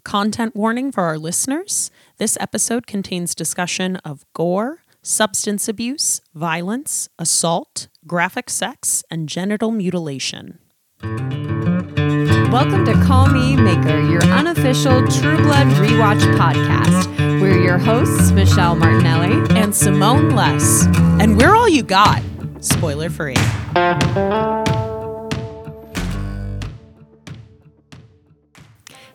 A content warning for our listeners this episode contains discussion of gore, substance abuse, violence, assault, graphic sex, and genital mutilation. Welcome to Call Me Maker, your unofficial True Blood rewatch podcast. We're your hosts, Michelle Martinelli. And Simone Les. And we're all you got. Spoiler free.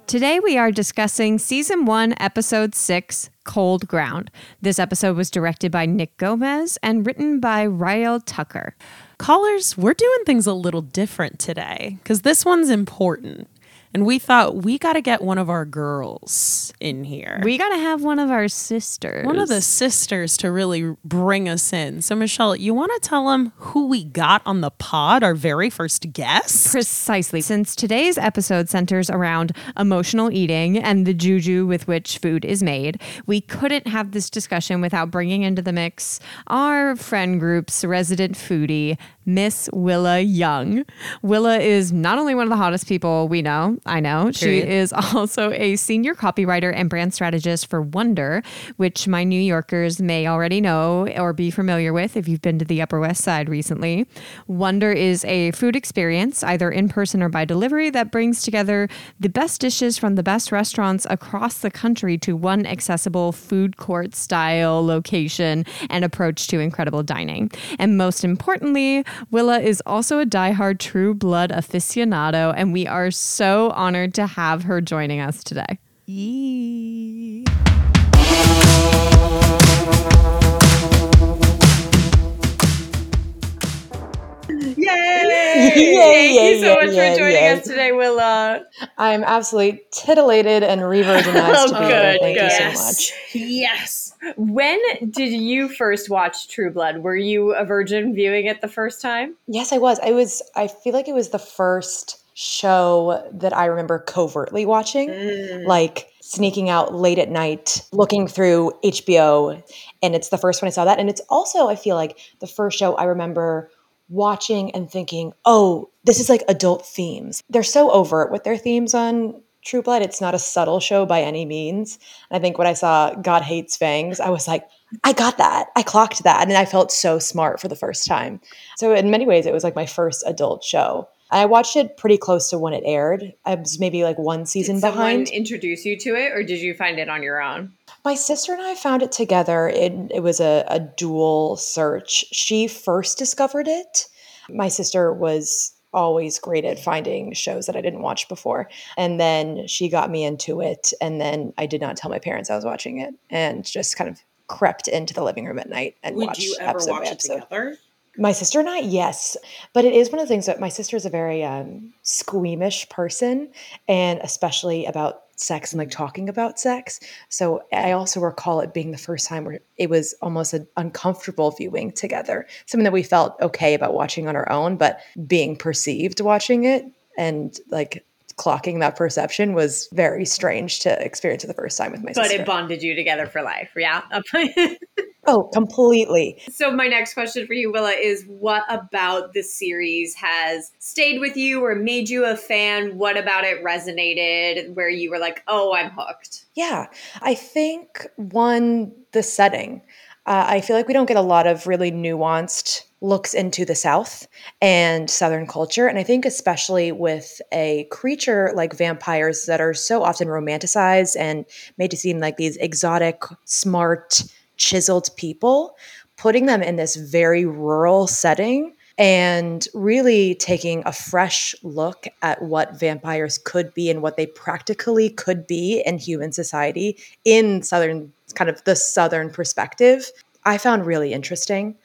Today we are discussing season one, episode six, Cold Ground. This episode was directed by Nick Gomez and written by Raelle Tucker. Callers, we're doing things a little different today because this one's important. And we thought we got to get one of our girls in here. We got to have one of our sisters. one of the sisters to really bring us in. So, Michelle, you want to tell them who we got on the pod, our very first guest? Precisely. Since today's episode centers around emotional eating and the juju with which food is made, we couldn't have this discussion without bringing into the mix our friend group's resident foodie, Miss Willa Young. Willa is not only one of the hottest people we know, I know, she is also a senior copywriter and brand strategist for Wonder, which my New Yorkers may already know or be familiar with if you've been to the Upper West Side recently. Wonder is a food experience, either in person or by delivery, that brings together the best dishes from the best restaurants across the country to one accessible food court style location and approach to incredible dining. And most importantly, Willa is also a diehard True Blood aficionado, and we are so honored to have her joining us today. Yee. Yay! Yay, Thank you so much yay, for joining yay. us today, Willa. I'm absolutely titillated and re-virginized Oh, to be good, here. Thank good. you so much. Yes. When did you first watch True Blood? Were you a virgin viewing it the first time? Yes, I was. I was. I feel like it was the first show that I remember covertly watching, Mm. like sneaking out late at night, looking through HBO, and it's the first one I saw that. And it's also, I feel like, the first show I remember watching and thinking, "Oh, this is like adult themes." They're so overt with their themes on True Blood. It's not a subtle show by any means. And I think when I saw God Hates Fangs, I was like, I got that. I clocked that. And I felt so smart for the first time. So, in many ways, it was like my first adult show. I watched it pretty close to when it aired. I was maybe like one season behind. introduce you to it, or did you find it on your own? My sister and I found it together. It, it was a, a dual search. She first discovered it. My sister was always great at finding shows that I didn't watch before. And then she got me into it. And then I did not tell my parents I was watching it and just kind of crept into the living room at night and Would watched you ever episode watch by it episode. together? My sister and I, yes. But it is one of the things that my sister is a very um, squeamish person, and especially about sex and like talking about sex. So I also recall it being the first time where it was almost an uncomfortable viewing together, something that we felt okay about watching on our own, but being perceived watching it and like clocking that perception was very strange to experience for the first time with my But sister. it bonded you together for life, yeah. oh, completely. so my next question for you, Willa, is what about the series has stayed with you or made you a fan? What about it resonated where you were like, oh, I'm hooked? Yeah, I think one, the setting. Uh, I feel like we don't get a lot of really nuanced looks into the South and Southern culture. And I think, especially with a creature like vampires that are so often romanticized and made to seem like these exotic, smart, chiseled people, putting them in this very rural setting and really taking a fresh look at what vampires could be and what they practically could be in human society in southern kind of the southern perspective i found really interesting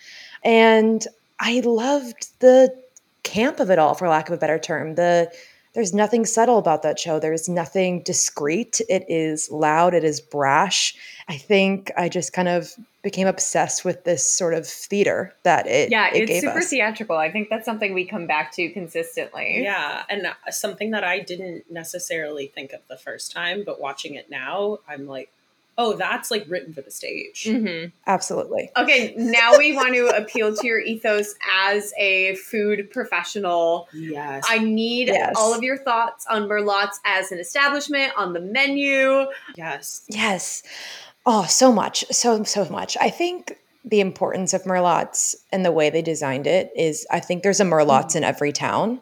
and i loved the camp of it all for lack of a better term the there's nothing subtle about that show there's nothing discreet it is loud it is brash i think i just kind of became obsessed with this sort of theater that it, Yeah, it it's gave super us. theatrical. I think that's something we come back to consistently. Yeah, and uh, something that I didn't necessarily think of the first time, but watching it now, I'm like, oh, that's like written for the stage. Mm-hmm. Absolutely. Okay, now we want to appeal to your ethos as a food professional. Yes. I need Yes. all of your thoughts on Merlotte's as an establishment, on the menu. yes. Yes. Oh, so much. So, so much. I think the importance of Merlotte's and the way they designed it is I think there's a Merlotte's in every town.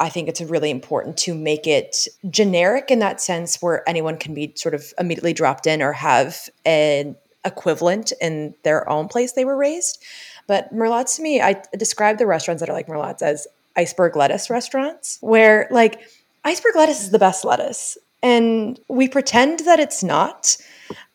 I think it's really important to make it generic in that sense where anyone can be sort of immediately dropped in or have an equivalent in their own place they were raised. But Merlotte's to me, I describe the restaurants that are like Merlotte's as iceberg lettuce restaurants, where like iceberg lettuce is the best lettuce. And we pretend that it's not,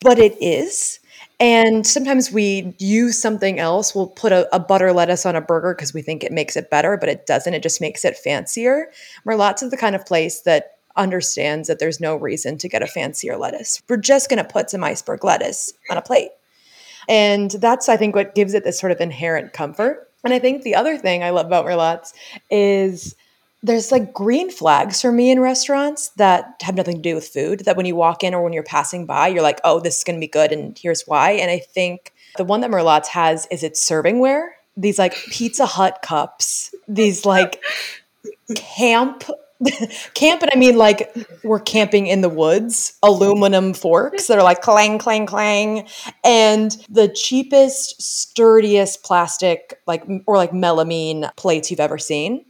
but it is. And sometimes we use something else. We'll put a, a butter lettuce on a burger because we think it makes it better, but it doesn't. It just makes it fancier. Merlotte's is the kind of place that understands that there's no reason to get a fancier lettuce. We're just going to put some iceberg lettuce on a plate. And that's, I think, what gives it this sort of inherent comfort. And I think the other thing I love about Merlotte's is there's like green flags for me in restaurants that have nothing to do with food that when you walk in or when you're passing by you're like oh this is going to be good and here's why. And i think the one that merlotte's has is its servingware these like pizza hut cups these like camp camp and i mean like we're camping in the woods aluminum forks that are like clang clang clang and the cheapest sturdiest plastic like or like melamine plates you've ever seen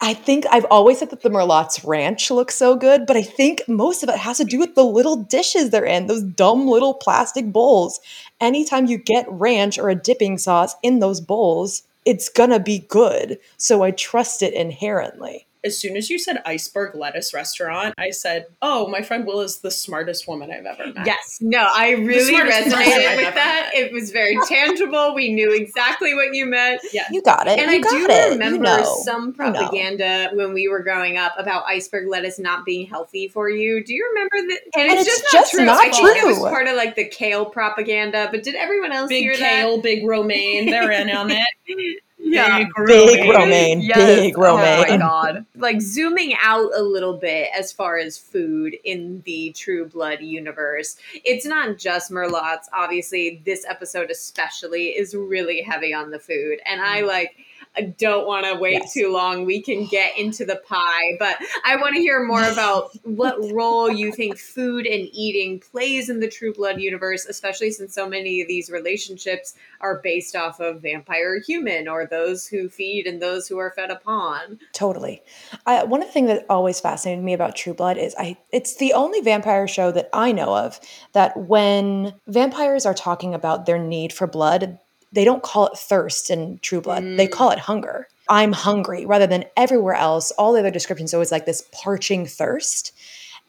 I think I've always said that the Merlotte's ranch looks so good, but I think most of it has to do with the little dishes they're in, those dumb little plastic bowls. Anytime you get ranch or a dipping sauce in those bowls, it's gonna be good. So I trust it inherently. As soon as you said iceberg lettuce restaurant, I said, "Oh, my friend Will is the smartest woman I've ever met." Yes, no, I really smartest person I've resonated with that. It was very tangible. We knew exactly what you meant. Yeah. You got it. And you I got do it. remember you know. some You know. propaganda when we were growing up about iceberg lettuce not being healthy for you. Do you remember that? And, And it's, it's just, just not true. not I think it was part of like the kale propaganda. But did everyone else Big hear kale, big romaine. They're in on it. that? Yeah. Big Big romaine. romaine. Yes. Big romaine. Oh my god. Like zooming out a little bit as far as food in the True Blood universe, it's not just merlotte's. Obviously, this episode especially is really heavy on the food. And I mm. like I don't want to wait Yes. too long. We can get into the pie, but I want to hear more about what role you think food and eating plays in the True Blood universe, especially since so many of these relationships are based off of vampire human or those who feed and those who are fed upon. Totally. I, one of the things that always fascinated me about True Blood is I it's the only vampire show that I know of that when vampires are talking about their need for blood, they don't call it thirst in True Blood. They Mm. call it hunger. I'm hungry rather than everywhere else. All the other descriptions always like this parching thirst.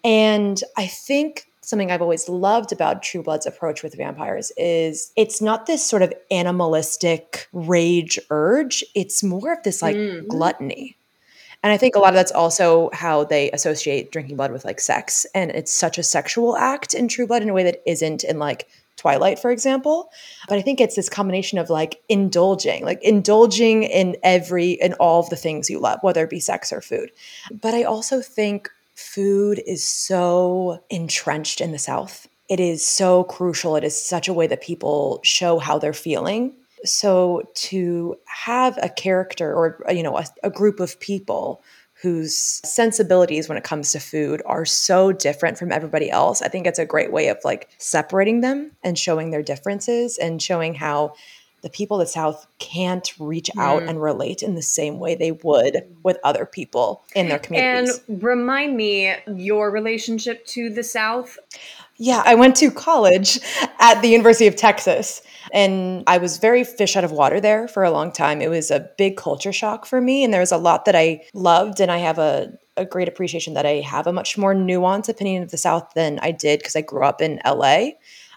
And I think something I've always loved about True Blood's approach with vampires is it's not this sort of animalistic rage urge. It's more of this like Mm. gluttony. And I think a lot of that's also how they associate drinking blood with like sex. And it's such a sexual act in True Blood in a way that isn't in like Twilight, for example. But I think it's this combination of like indulging, like indulging in every, in all of the things you love, whether it be sex or food. But I also think food is so entrenched in the South. It is so crucial. It is such a way that people show how they're feeling. So to have a character or you know a, a group of people whose sensibilities when it comes to food are so different from everybody else, I think it's a great way of like separating them and showing their differences and showing how the people of the South can't reach out Mm. and relate in the same way they would with other people in their communities. And remind me your relationship to the South. Yeah, I went to college at the University of Texas and I was very fish out of water there for a long time. It was a big culture shock for me and there was a lot that I loved and I have a a great appreciation that I have a much more nuanced opinion of the South than I did because I grew up in LA.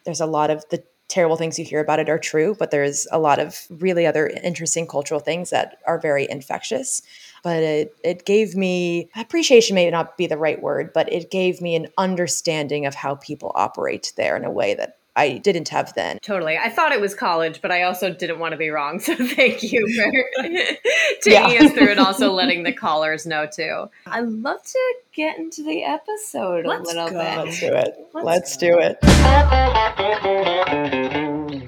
There's a lot of the terrible things you hear about it are true, but there's a lot of really other interesting cultural things that are very infectious. But it, it gave me appreciation, may not be the right word, but it gave me an understanding of how people operate there in a way that I didn't have then. Totally. I thought it was college, but I also didn't want to be wrong. So thank you for taking yeah. us through and also letting the callers know too. I'd love to get into the episode Let's a little go. bit. Let's do it. Let's, Let's do it.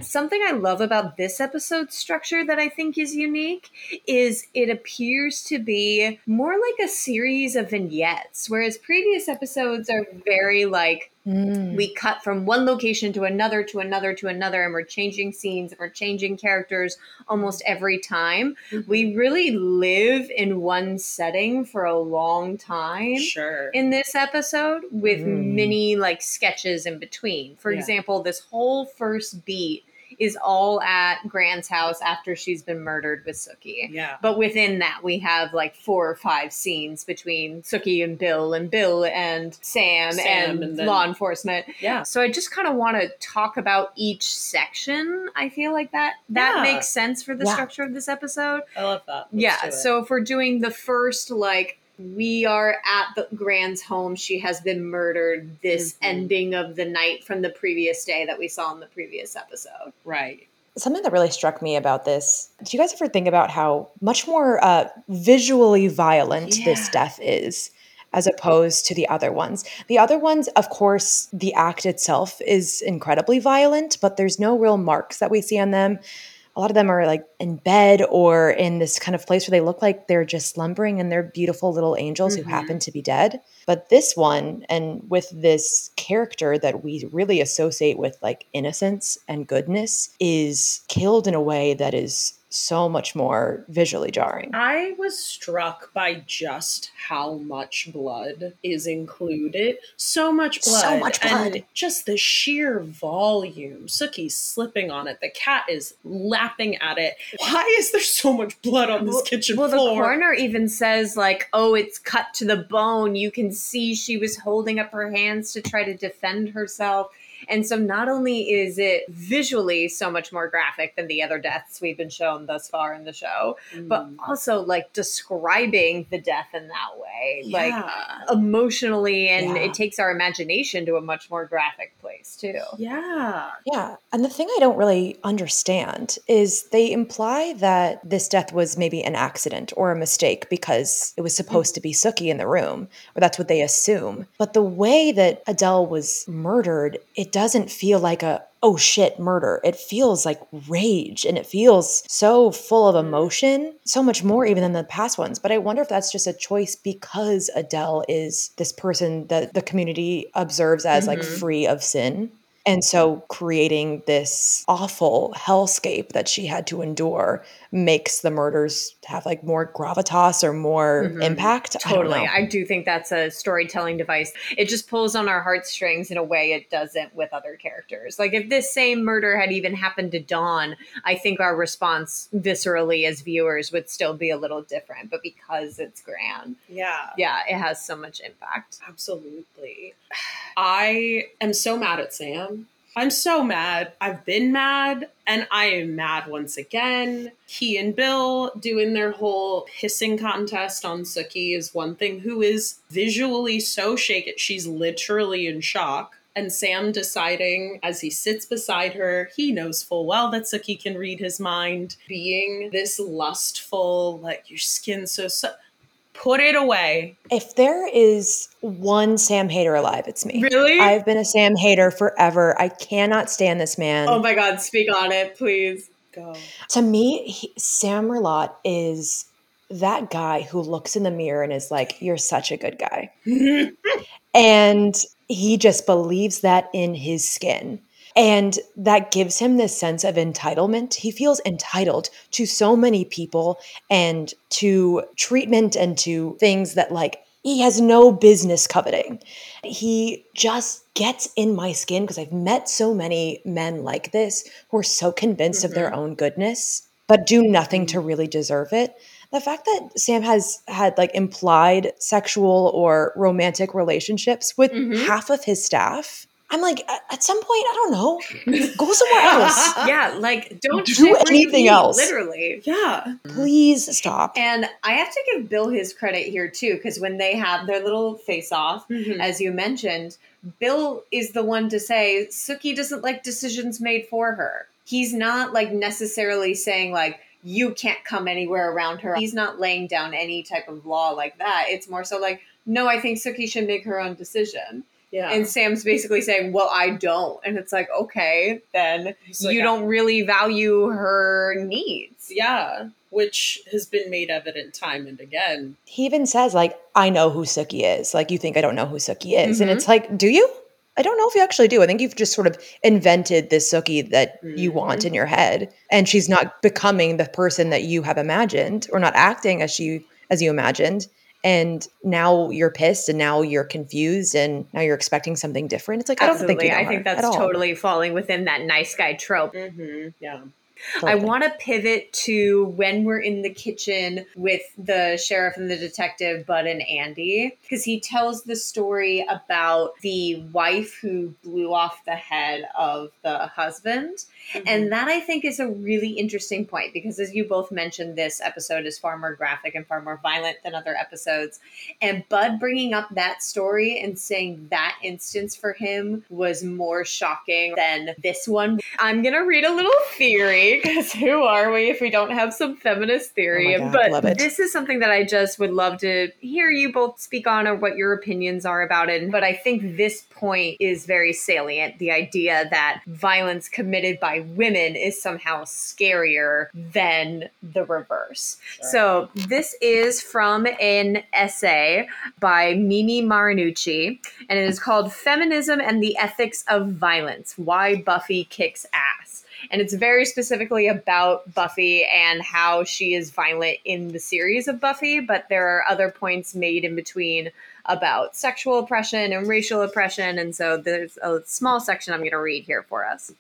Something I love about this episode structure that I think is unique is it appears to be more like a series of vignettes, whereas previous episodes are very like Mm. We cut from one location to another to another to another, and we're changing scenes and we're changing characters almost every time. Mm-hmm. We really live in one setting for a long time. Sure. In this episode, with mm. many like sketches in between. For yeah. example, this whole first beat is all at Gran's house after she's been murdered with Sookie. Yeah. But within that, we have like four or five scenes between Sookie and Bill, and Bill and Sam, Sam and, and then, law enforcement. Yeah. So I just kind of want to talk about each section. I feel like that that yeah. makes sense for the yeah. structure of this episode. I love that. Let's yeah. So if we're doing the first like we are at the Gran's home. She has been murdered. This mm-hmm. ending of the night from the previous day that we saw in the previous episode. Right. Something that really struck me about this. Do you guys ever think about how much more uh, visually violent yeah. this death is? as opposed to the other ones. The other ones, of course, the act itself is incredibly violent, but there's no real marks that we see on them a lot of them are like in bed or in this kind of place where they look like they're just slumbering and they're beautiful little angels mm-hmm. who happen to be dead. But this one, and with this character that we really associate with like innocence and goodness, is killed in a way that is so much more visually jarring. I was struck by just how much blood is included. So much blood. So much blood. And just the sheer volume. Sookie's slipping on it. The cat is lapping at it. Why is there so much blood on this well, kitchen well, floor? Well, the coroner even says, like, oh, it's cut to the bone. You can see she was holding up her hands to try to defend herself. And so not only is it visually so much more graphic than the other deaths we've been shown thus far in the show, mm. but also like describing the death in that way, yeah. like emotionally, and yeah. it takes our imagination to a much more graphic place too. Yeah. Yeah. And the thing I don't really understand is they imply that this death was maybe an accident or a mistake because it was supposed to be Sookie in the room, or that's what they assume. But the way that Adele was murdered, it doesn't feel like a oh shit murder. It feels like rage and it feels so full of emotion, so much more even than the past ones. But I wonder if that's just a choice because Adele is this person that the community observes as mm-hmm. like free of sin. And so creating this awful hellscape that she had to endure makes the murders have like more gravitas or more mm-hmm. impact. Totally. I, I, do think that's a storytelling device. It just pulls on our heartstrings in a way it doesn't with other characters. Like if this same murder had even happened to Dawn, I think our response viscerally as viewers would still be a little different. But because it's Gran, yeah. Yeah, it has so much impact. Absolutely. I am so mad at Sam I'm so mad. I've been mad and I am mad once again. He and Bill doing their whole pissing contest on Sookie is one thing, who is visually so shaken. She's literally in shock. And Sam deciding as he sits beside her, he knows full well that Sookie can read his mind, being this lustful, like your skin so, so put it away. If there is one Sam hater alive, it's me. Really? I've been a Sam hater forever. I cannot stand this man. Oh my God, speak on it, please. Go. To me, he, Sam Merlotte is that guy who looks in the mirror and is like, You're such a good guy. and he just believes that in his skin. And that gives him this sense of entitlement. He feels entitled to so many people and to treatment and to things that, like, he has no business coveting. He just gets in my skin because I've met so many men like this who are so convinced mm-hmm. of their mm-hmm. own goodness, but do nothing to really deserve it. The fact that Sam has had like implied sexual or romantic relationships with mm-hmm. half of his staff I'm like, at some point, I don't know, go somewhere else. yeah, like don't do anything else. Literally, yeah. Please stop. And I have to give Bill his credit here too, because when they have their little face off, mm-hmm. as you mentioned, Bill is the one to say Sookie doesn't like decisions made for her. He's not like necessarily saying like you can't come anywhere around her. He's not laying down any type of law like that. It's more so like, no, I think Sookie should make her own decision. Yeah. And Sam's basically saying, Well, I don't. And it's like, okay, then like, you don't really value her needs. Yeah. Which has been made evident time and again. He even says, like, I know who Sookie is. Like, you think I don't know who Sookie is. Mm-hmm. And it's like, do you? I don't know if you actually do. I think you've just sort of invented this Sookie that mm-hmm. you want in your head. And she's not becoming the person that you have imagined or not acting as she as you imagined and now you're pissed and now you're confused and now you're expecting something different. It's like Absolutely. I don't think you know I think that's totally falling within that nice guy trope. Mm-hmm. Yeah. I want to pivot to when we're in the kitchen with the sheriff and the detective, Bud and Andy, because he tells the story about the wife who blew off the head of the husband. Mm-hmm. And that I think is a really interesting point because, as you both mentioned, this episode is far more graphic and far more violent than other episodes. And Bud bringing up that story and saying that instance for him was more shocking than this one. I'm going to read a little theory because who are we if we don't have some feminist theory? Oh God, but this is something that I just would love to hear you both speak on or what your opinions are about it. But I think this point is very salient the idea that violence committed by women is somehow scarier than the reverse. Sure. So, this is from an essay by Mimi Marinucci, and it is called Feminism and the Ethics of Violence Why Buffy Kicks Ass. And it's very specifically about Buffy and how she is violent in the series of Buffy, but there are other points made in between about sexual oppression and racial oppression. And so there's a small section I'm going to read here for us.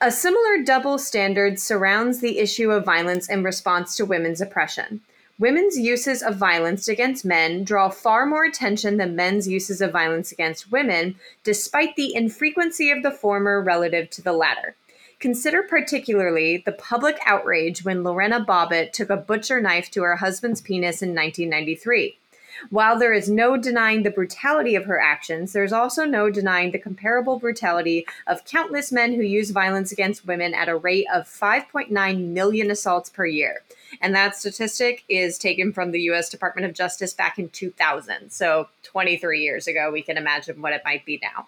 A similar double standard surrounds the issue of violence in response to women's oppression. Women's uses of violence against men draw far more attention than men's uses of violence against women, despite the infrequency of the former relative to the latter. Consider particularly the public outrage when Lorena Bobbitt took a butcher knife to her husband's penis in 1993. While there is no denying the brutality of her actions, there is also no denying the comparable brutality of countless men who use violence against women at a rate of 5.9 million assaults per year. And that statistic is taken from the US Department of Justice back in 2000. So 23 years ago, we can imagine what it might be now.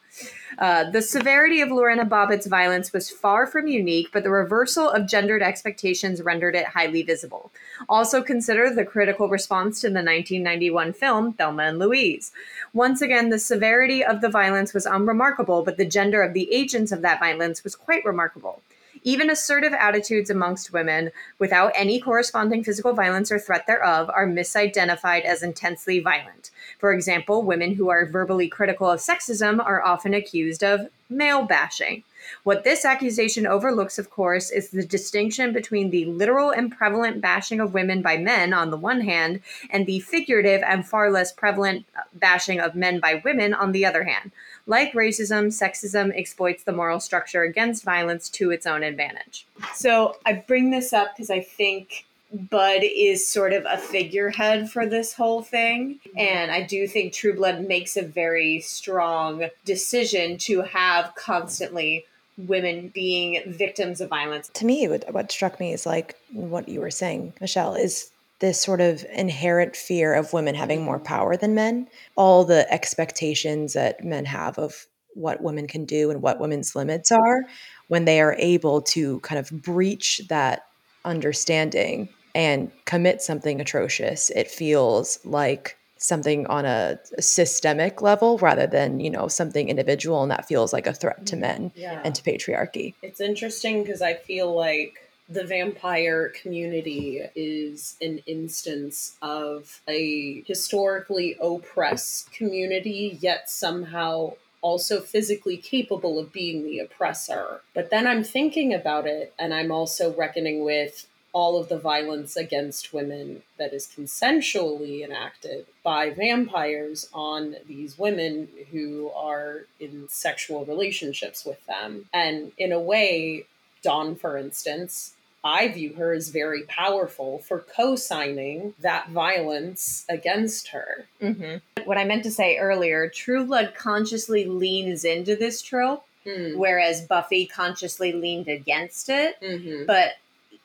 Uh, the severity of Lorena Bobbitt's violence was far from unique, but the reversal of gendered expectations rendered it highly visible. Also consider the critical response to the 1991 film Thelma and Louise. Once again, the severity of the violence was unremarkable, but the gender of the agents of that violence was quite remarkable. Even assertive attitudes amongst women without any corresponding physical violence or threat thereof are misidentified as intensely violent. For example, women who are verbally critical of sexism are often accused of male bashing. What this accusation overlooks, of course, is the distinction between the literal and prevalent bashing of women by men on the one hand, and the figurative and far less prevalent bashing of men by women on the other hand. Like racism, sexism exploits the moral structure against violence to its own advantage. So I bring this up because I think Bud is sort of a figurehead for this whole thing. And I do think True Blood makes a very strong decision to have constantly women being victims of violence. To me, what struck me is like what you were saying, Michelle, is this sort of inherent fear of women having more power than men, all the expectations that men have of what women can do and what women's limits are when they are able to kind of breach that understanding and commit something atrocious it feels like something on a, systemic level rather than you know something individual and that feels like a threat to mm, men yeah. and to patriarchy it's interesting because i feel like the vampire community is an instance of a historically oppressed community, yet somehow also physically capable of being the oppressor. But then I'm thinking about it, and I'm also reckoning with all of the violence against women that is consensually enacted by vampires on these women who are in sexual relationships with them. And in a way, Dawn, for instance, I view her as very powerful for co signing that violence against her. Mm-hmm. What I meant to say earlier True Blood consciously leans into this trope, mm. whereas Buffy consciously leaned against it. Mm-hmm. But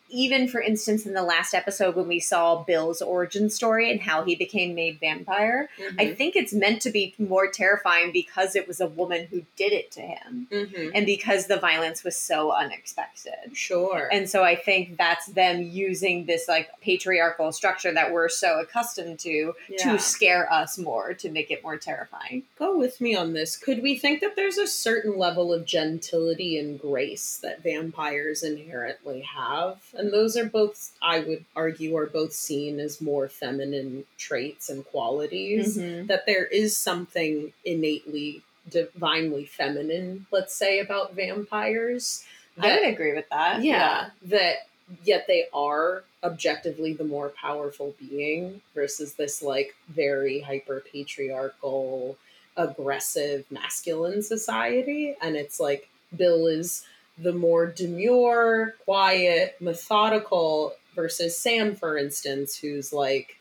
even for instance in the last episode when we saw Bill's origin story and how he became made vampire, mm-hmm. I think it's meant to be more terrifying because it was a woman who did it to him mm-hmm. and because the violence was so unexpected. Sure. And so I think that's them using this like patriarchal structure that we're so accustomed to yeah. to scare us more to make it more terrifying. Go with me on this. Could we think that there's a certain level of gentility and grace that vampires inherently have? And those are both i would argue are both seen as more feminine traits and qualities. Mm-hmm. that there is something innately divinely feminine let's say about vampires. That, i would agree with that yeah, yeah. that yet they are objectively the more powerful being versus this like very hyper patriarchal aggressive masculine society. And it's like bill is the more demure, quiet, methodical versus Sam, for instance, who's like,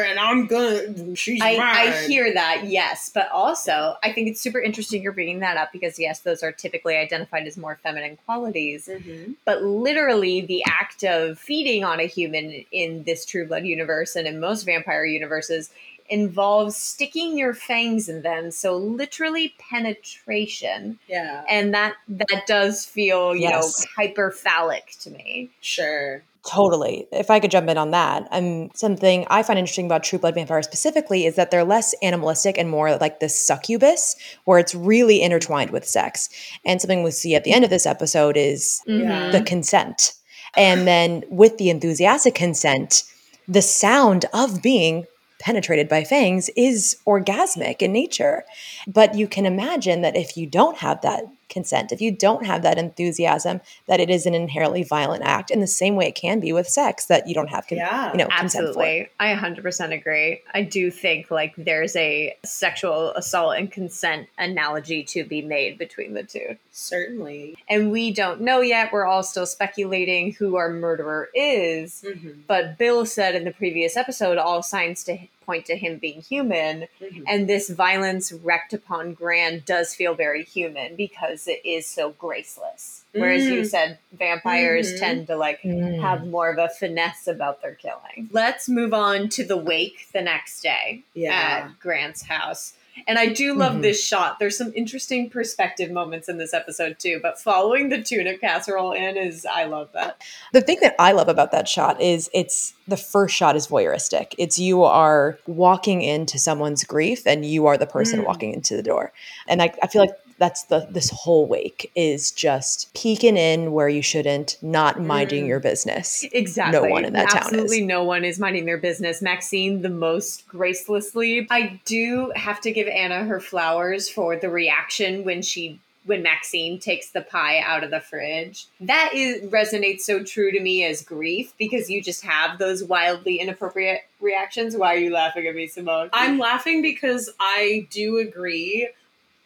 and I'm good. She's I, I, hear that, yes. But also, I think it's super interesting you're bringing that up because, yes, those are typically identified as more feminine qualities. Mm-hmm. But literally, the act of feeding on a human in this True Blood universe and in most vampire universes involves sticking your fangs in them so literally penetration yeah and that that does feel you yes. know hyperphallic to me sure Totally. If I could jump in on that, um, something I find interesting about True Blood vampires specifically is that they're less animalistic and more like the succubus, where it's really intertwined with sex. And something we'll see at the end of this episode is mm-hmm. the consent. And then with the enthusiastic consent, the sound of being penetrated by fangs is orgasmic in nature. But you can imagine that if you don't have that consent, if you don't have that enthusiasm, that it is an inherently violent act in the same way it can be with sex that you don't have, con- yeah, you know, absolutely. I 100% agree. I do think like there's a sexual assault and consent analogy to be made between the two. Certainly. And we don't know yet. We're all still speculating who our murderer is. Mm-hmm. But Bill said in the previous episode, all signs to point to him being human. Mm-hmm. And this violence wreaked upon Gran does feel very human because it is so graceless. Whereas mm. you said vampires mm-hmm. tend to like mm. have more of a finesse about their killing. Let's move on to the wake the next day yeah. at Gran's house. And I do love mm-hmm. this shot. There's some interesting perspective moments in this episode too, but following the tuna casserole in is I love that. The thing that I love about that shot is it's the first shot is voyeuristic. It's you are walking into someone's grief and you are the person mm. walking into the door. And I, I feel like that's the this whole wake is just peeking in where you shouldn't, not minding mm. your business. Exactly. No one in that Absolutely town Absolutely no one is minding their business. Maxine the most gracelessly. I do have to give Anna her flowers for the reaction when she when Maxine takes the pie out of the fridge. That is resonates so true to me as grief because you just have those wildly inappropriate reactions. Why are you laughing at me, Simone? I'm laughing because I do agree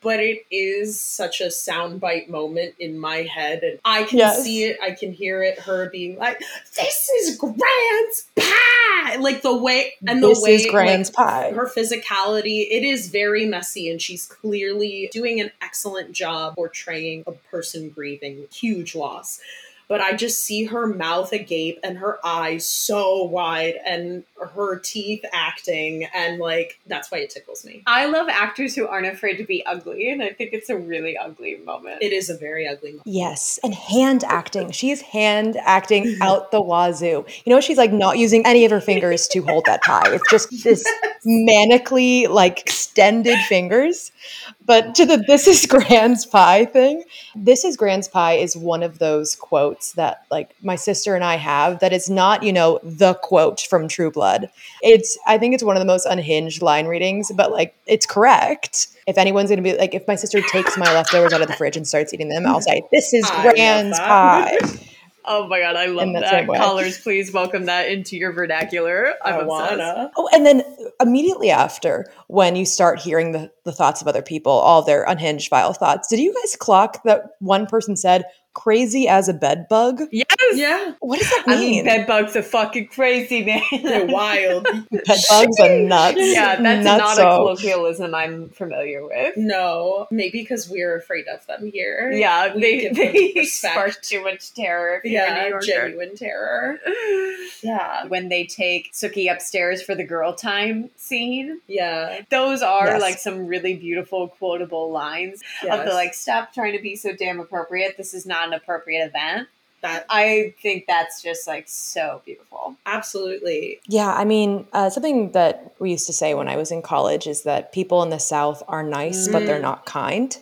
but it is such a soundbite moment in my head and i can yes. see it i can hear it her being like this is Gran's pie! Like the way and the this way is like, pie. her physicality it is very messy and she's clearly doing an excellent job portraying a person grieving. Huge loss but I just see her mouth agape and her eyes so wide and her teeth acting and like that's why it tickles me. I love actors who aren't afraid to be ugly and I think it's a really ugly moment. It is a very ugly moment. Yes, and hand acting. She is hand acting out the wazoo. You know, she's like not using any of her fingers to hold that pie. It's just this manically like extended fingers. But to the this is Gran's pie thing, this is Gran's pie is one of those quotes that like my sister and I have that is not, you know, the quote from True Blood. It's I think it's one of the most unhinged line readings, but like it's correct. If anyone's gonna be like if my sister takes my leftovers out of the fridge and starts eating them, I'll say, This is Gran's pie. Oh my god, I love that that. same. Callers, please welcome that into your vernacular. I'm I obsessed. wanna. Oh, and then immediately after, when you start hearing the, the thoughts of other people, all their unhinged, vile thoughts, did you guys clock that one person said, crazy as a bed bug? Yes. Yeah, What does that I mean? mean, bed bugs are fucking crazy, man. they're wild. Bed bugs are nuts. yeah, that's Nuts not a colloquialism I'm familiar with. no, maybe because we're afraid of them here. Yeah, We they, give them they spark too much terror. If you're a yeah, genuine terror. Yeah, When they take Sookie upstairs for the girl time scene, yeah. those are Yes. like some really beautiful quotable lines of the like stop trying to be so damn appropriate. This is not an appropriate event. that. I think that's just like so beautiful. Absolutely. Yeah, I mean, uh, something that we used to say when I was in college is that people in the South are nice, but they're Mm. not kind.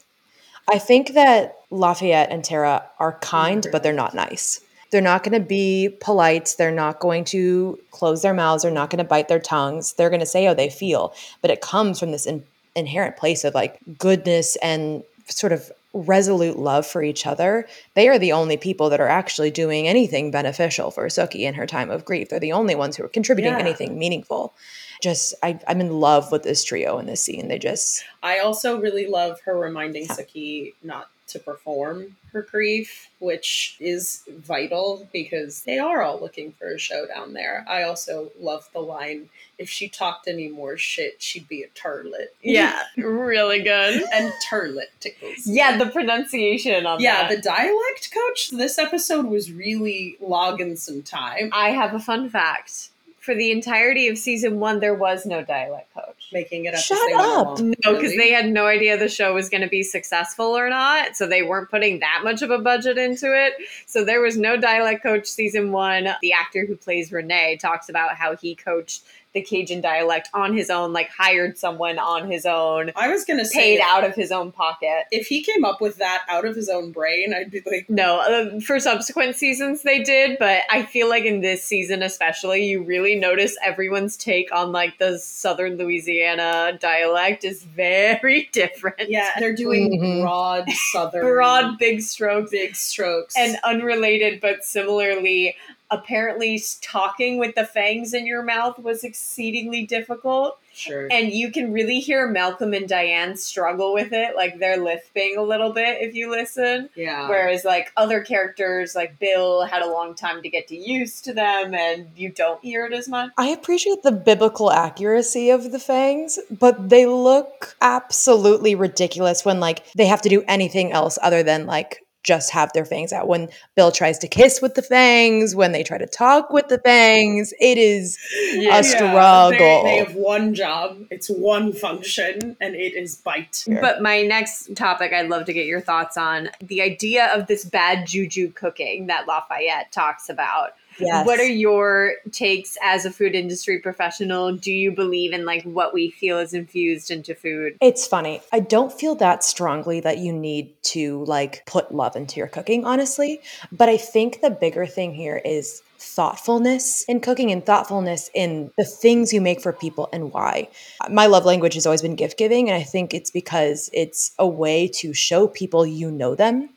I think that Lafayette and Tara are kind, Mhm. but they're not nice. They're not going to be polite. They're not going to close their mouths. They're not going to bite their tongues. They're going to say how they feel. But it comes from this in- inherent place of like goodness and sort of resolute love for each other. They are the only people that are actually doing anything beneficial for Sookie in her time of grief. They're the only ones who are contributing Yeah. anything meaningful. Just, I, I'm in love with this trio in this scene. They just, I also really love her reminding Yeah. Sookie not to perform her grief, which is vital because they are all looking for a showdown there. I also love the line if she talked any more shit, she'd be a turlet. Yeah, really good. and turlet tickles. Yeah, the pronunciation on Yeah, that. the dialect coach this episode was really logging some time I have a fun fact. For the entirety of season one, there was no dialect coach. making it up Shut as they up. No, because Really? they had no idea the show was going to be successful or not. So they weren't putting that much of a budget into it. So there was no dialect coach season one. The actor who plays Renee talks about how he coached the Cajun dialect on his own, like hired someone on his own, I was gonna say paid out of his own pocket. if he came up with that out of his own brain, I'd be like, No, uh, for subsequent seasons they did, but I feel like in this season especially, you really notice everyone's take on like the Southern Louisiana dialect is very different. yeah, they're doing Mhm. broad southern, broad, big strokes, big strokes, and unrelated, but similarly, apparently talking with the fangs in your mouth was exceedingly difficult. sure, And you can really hear Malcolm and Diane struggle with it, like they're lisping a little bit if you listen. yeah, Whereas like other characters like Bill had a long time to get to used to them and you don't hear it as much. I appreciate the biblical accuracy of the fangs, but they look absolutely ridiculous when like they have to do anything else other than like just have their fangs out. When Bill tries to kiss with the fangs, when they try to talk with the fangs, it is Yeah. a struggle. They, they have one job, it's one function, and it is bite. But my next topic I'd love to get your thoughts on the idea of this bad juju cooking that Lafayette talks about. Yes. What are your takes as a food industry professional? Do you believe in like what we feel is infused into food? It's funny. I don't feel that strongly that you need to like put love into your cooking, honestly. But I think the bigger thing here is thoughtfulness in cooking and thoughtfulness in the things you make for people and why. My love language has always been gift giving. And I think it's because it's a way to show people you know them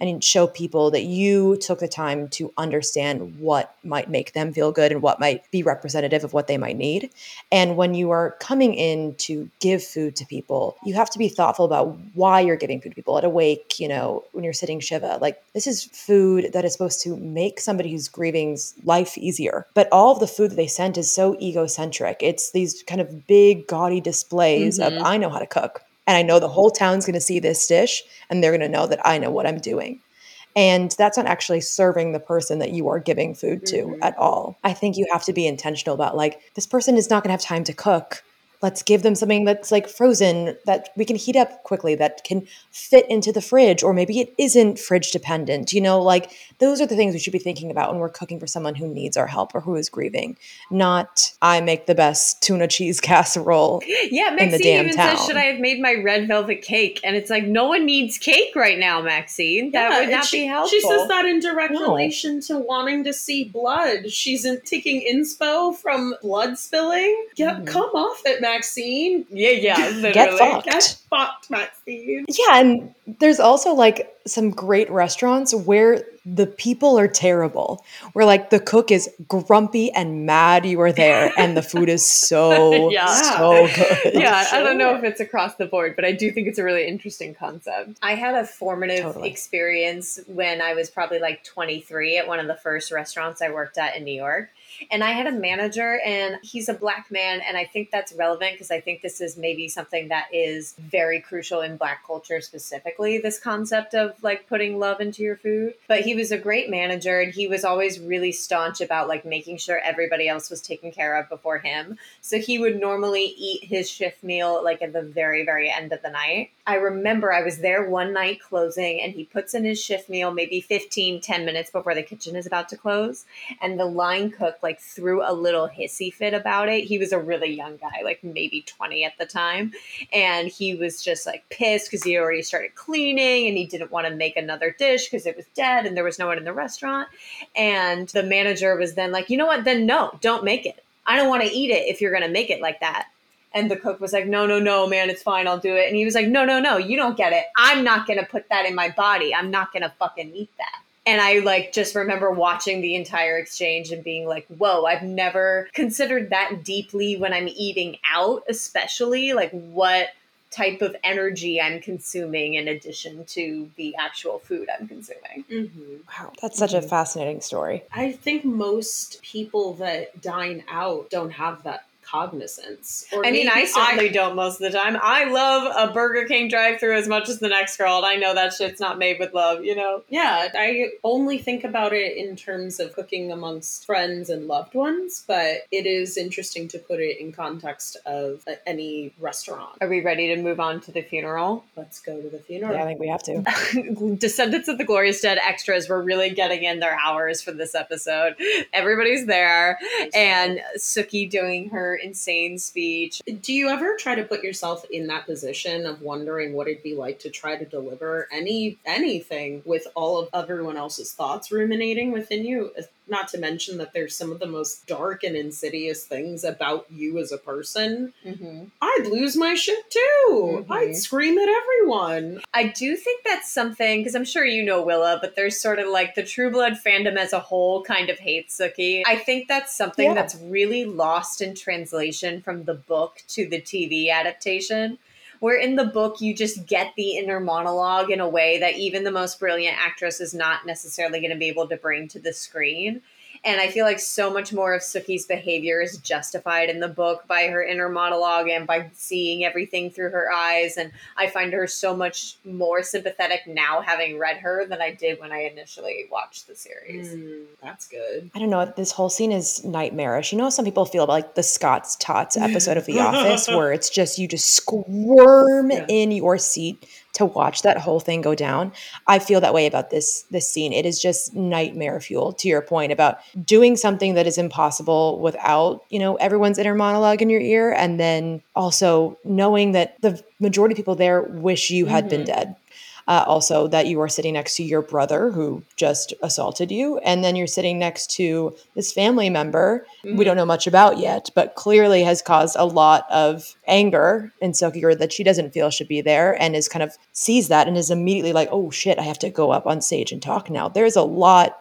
and show people that you took the time to understand what might make them feel good and what might be representative of what they might need. And when you are coming in to give food to people, you have to be thoughtful about why you're giving food to people. At a wake, you know, when you're sitting Shiva, like this is food that is supposed to make somebody who's grieving's life easier. But all of the food that they sent is so egocentric. It's these kind of big, gaudy displays Mhm. of I know how to cook. And I know the whole town's going to see this dish and they're going to know that I know what I'm doing. And that's not actually serving the person that you are giving food to Mhm. at all. I think you have to be intentional about like, this person is not going to have time to cook. Let's give them something that's like frozen that we can heat up quickly, that can fit into the fridge, or maybe it isn't fridge dependent. You know, like those are the things we should be thinking about when we're cooking for someone who needs our help or who is grieving. Not, I make the best tuna cheese casserole. Yeah, in the Maxine even town. says, "Should I have made my red velvet cake?" And it's like, no one needs cake right now, Maxine. That Yeah, would not she, be helpful. She says that in direct No. relation to wanting to see blood. She's in, taking inspo from blood spilling. Yeah, Mhm. come off it, Maxine. Yeah, yeah, literally. Get fucked. Get fucked, Maxine. Yeah, and there's also like some great restaurants where the people are terrible. Where like the cook is grumpy and mad you are there and the food is so Yeah. so good. yeah, I don't know if it's across the board, but I do think it's a really interesting concept. I had a formative Totally. experience when I was probably like 23 at one of the first restaurants I worked at in New York. And I had a manager, and he's a black man. And I think that's relevant because I think this is maybe something that is very crucial in black culture specifically this concept of like putting love into your food. But he was a great manager, and he was always really staunch about like making sure everybody else was taken care of before him. So he would normally eat his shift meal like at the very, very end of the night. I remember I was there one night closing and he puts in his shift meal maybe 15, 10 minutes before the kitchen is about to close. And the line cook like threw a little hissy fit about it. He was a really young guy, like maybe 20 at the time. And he was just like pissed because he already started cleaning and he didn't want to make another dish because it was dead and there was no one in the restaurant. And the manager was then like, you know what? Then no, don't make it. I don't want to eat it if you're going to make it like that. And the cook was like, no, no, no, man, it's fine. I'll do it. And he was like, no, no, no, you don't get it. I'm not going to put that in my body. I'm not going to fucking eat that. And I like just remember watching the entire exchange and being like, whoa, I've never considered that deeply when I'm eating out, especially like what type of energy I'm consuming in addition to the actual food I'm consuming. Mm-hmm. Wow, that's such a fascinating story. I think most people that dine out don't have that cognizance. Or I mean, I certainly don't most of the time. I love a Burger King drive through as much as the next girl, and I know that shit's not made with love, you know? Yeah, I only think about it in terms of cooking amongst friends and loved ones, but it is interesting to put it in context of uh, any restaurant. Are we ready to move on to the funeral? Let's go to the funeral. Yeah, I think we have to. Descendants of the Glorious Dead extras were really getting in their hours for this episode. Everybody's there, and Sookie doing her insane speech. Do you ever try to put yourself in that position of wondering what it'd be like to try to deliver any anything with all of everyone else's thoughts ruminating within you? Not to mention that there's some of the most dark and insidious things about you as a person. Mm-hmm. I'd lose my shit too. Mhm. I'd scream at everyone. I do think that's something because I'm sure you know Willa, but there's sort of like the True Blood fandom as a whole kind of hates Sookie. I think that's something Yeah. that's really lost in translation from the book to the TV adaptation. Where in the book you just get the inner monologue in a way that even the most brilliant actress is not necessarily going to be able to bring to the screen. And I feel like so much more of Sookie's behavior is justified in the book by her inner monologue and by seeing everything through her eyes. And I find her so much more sympathetic now having read her than I did when I initially watched the series. Mm, that's good. I don't know. This whole scene is nightmarish. You know, how some people feel about like the Scott's Tots episode of The Office, where it's just you just squirm Yeah. in your seat to watch that whole thing go down. I feel that way about this this scene. It is just nightmare fuel. To your point about doing something that is impossible without you know everyone's inner monologue in your ear, and then also knowing that the majority of people there wish you had been mm-hmm. dead. Uh, also, that you are sitting next to your brother who just assaulted you, and then you're sitting next to this family member we don't know much about yet, but clearly has caused a lot of anger in Sokigur that she doesn't feel should be there, and is kind of sees that and is immediately like, "Oh shit, I have to go up on stage and talk now." There's a lot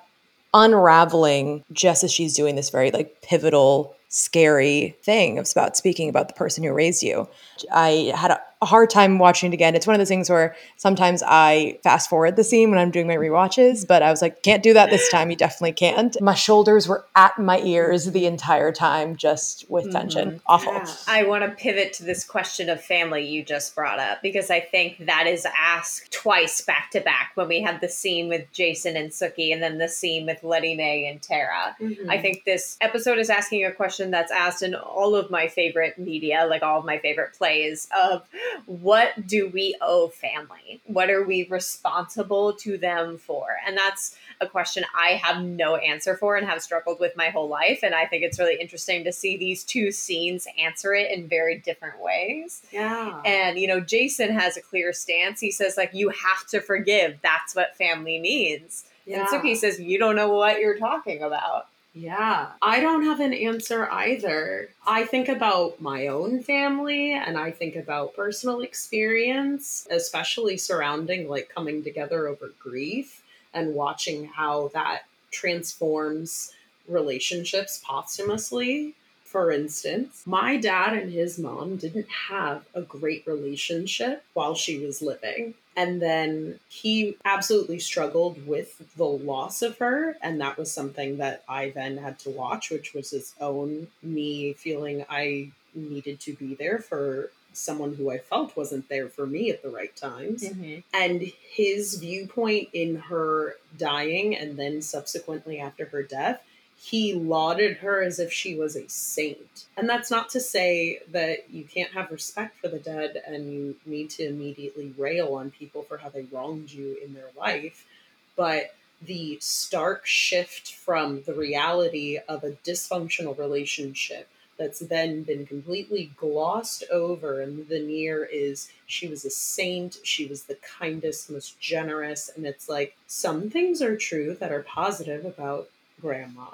unraveling just as she's doing this very like pivotal scary thing about speaking about the person who raised you. I had a, a hard time watching it again. It's one of those things where sometimes I fast forward the scene when I'm doing my rewatches, but I was like, can't do that this time. You definitely can't. My shoulders were at my ears the entire time, just with tension. Awful. Yeah. I want to pivot to this question of family you just brought up because I think that is asked twice back to back when we had the scene with Jason and Sookie and then the scene with Letty Mae and Tara. Mm-hmm. I think this episode is asking a question that's asked in all of my favorite media, like all of my favorite plays, of what do we owe family? What are we responsible to them for? And that's a question I have no answer for and have struggled with my whole life. And I think it's really interesting to see these two scenes answer it in very different ways. yeah. And, you know, Jason has a clear stance. He says, like, you have to forgive. That's what family means. yeah. And Sookie says, you don't know what you're talking about. Yeah, I don't have an answer either. I think about my own family and I think about personal experience, especially surrounding like coming together over grief and watching how that transforms relationships posthumously. For instance, my dad and his mom didn't have a great relationship while she was living. And then he absolutely struggled with the loss of her. And that was something that I then had to watch, which was his own me feeling I needed to be there for someone who I felt wasn't there for me at the right times. Mm-hmm. And his viewpoint in her dying and then subsequently after her death, he lauded her as if she was a saint. And that's not to say that you can't have respect for the dead and you need to immediately rail on people for how they wronged you in their life. But the stark shift from the reality of a dysfunctional relationship that's then been completely glossed over and the veneer is she was a saint she was the kindest most generous and it's like some things are true that are positive about grandma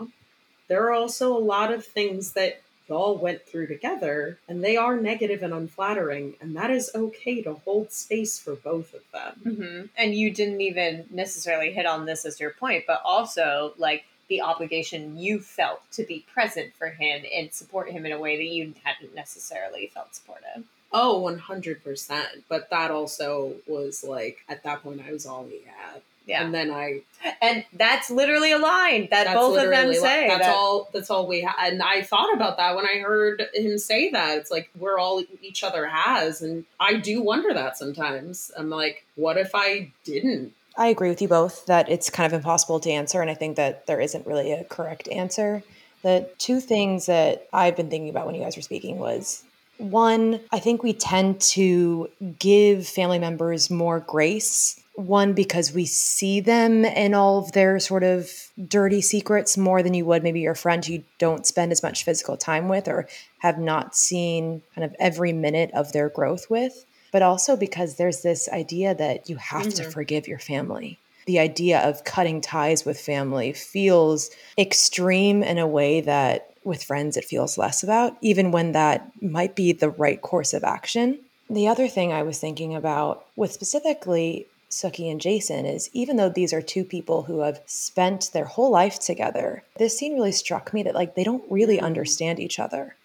there are also a lot of things that y'all went through together and they are negative and unflattering and that is okay to hold space for both of them Mm-hmm. And you didn't even necessarily hit on this as your point, but also like the obligation you felt to be present for him and support him in a way that you hadn't necessarily felt supportive. oh 100% but that also was like at that point i was all he had Yeah. and then i And that's literally a line that both of them say. That's that- all. That's all we had. And I thought about that when I heard him say that. It's like we're all each other has, and I do wonder that sometimes. I'm like, what if I didn't? I agree with you both that it's kind of impossible to answer, and I think that there isn't really a correct answer. The two things that I've been thinking about when you guys were speaking was one, I think we tend to give family members more grace. One, because we see them in all of their sort of dirty secrets more than you would maybe your friend you don't spend as much physical time with or have not seen kind of every minute of their growth with but also because there's this idea that you have to Mhm. forgive your family. The idea of cutting ties with family feels extreme in a way that with friends it feels less about, even when that might be the right course of action. The other thing I was thinking about with specifically Sookie and Jason is even though these are two people who have spent their whole life together, this scene really struck me that like they don't really understand each other.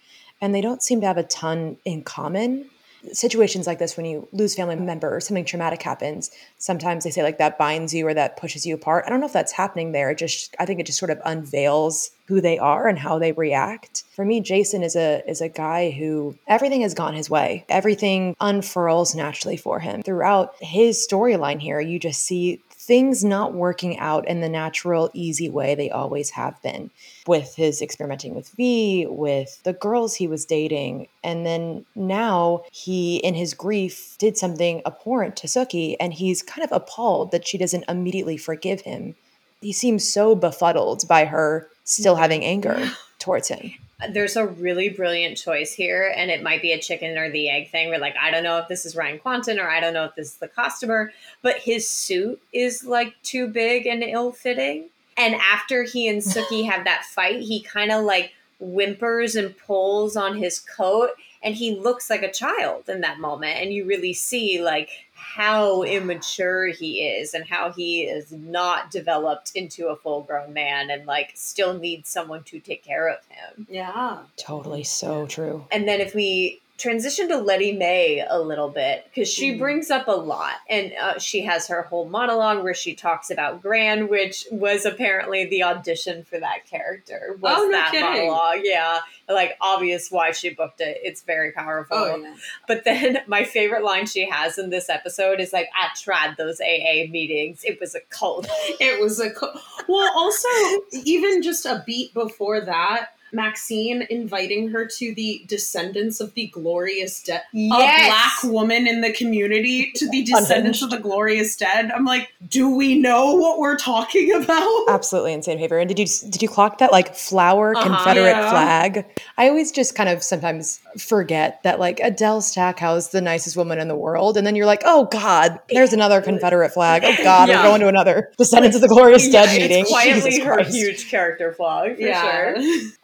And they don't seem to have a ton in common situations like this when you lose family member or something traumatic happens sometimes they say like that binds you or that pushes you apart. I don't know if that's happening there. It just i think it just sort of unveils who they are and how they react. For me jason is a is a guy who everything has gone his way. Everything unfurls naturally for him. Throughout his storyline here you just see things not working out in the natural easy way they always have been with his experimenting with V, with the girls he was dating. And then now he, in his grief, did something abhorrent to Sookie, and he's kind of appalled that she doesn't immediately forgive him. He seems so befuddled by her still having anger towards him. there's a really brilliant choice here, and it might be a chicken or the egg thing. Where like, I don't know if this is Ryan Kwanten or I don't know if this is the costumer, but his suit is like too big and ill fitting. And after he and Sookie have that fight, he kind of like whimpers and pulls on his coat, and he looks like a child in that moment. And you really see like how immature he is and how he is not developed into a full grown man and like still needs someone to take care of him. Yeah. Totally so true. And then if we transition to Letty Mae a little bit, because she Mhm. brings up a lot, and uh, she has her whole monologue where she talks about Gran, which was apparently the audition for that character. Was Oh, no that kidding. monologue? Yeah, like obvious why she booked it. It's very powerful. Oh yeah. But then my favorite line she has in this episode is like, "I tried those AA meetings. It was a cult." It was a cult." well. Also, even just a beat before that, Maxine inviting her to the descendants of the glorious dead, yes. a black woman in the community to the descendants of the glorious dead. I'm like, do we know what we're talking about? Absolutely insane behavior. And did you did you clock that like flower Uh-huh. Confederate Yeah. flag? I always just kind of sometimes forget that like Adele Stackhouse, the nicest woman in the world, and then you're like, oh God, there's another Confederate flag. Oh God, Yeah. we're going to another Descendants of the Glorious Dead meeting. Quietly her huge character flaw, for sure.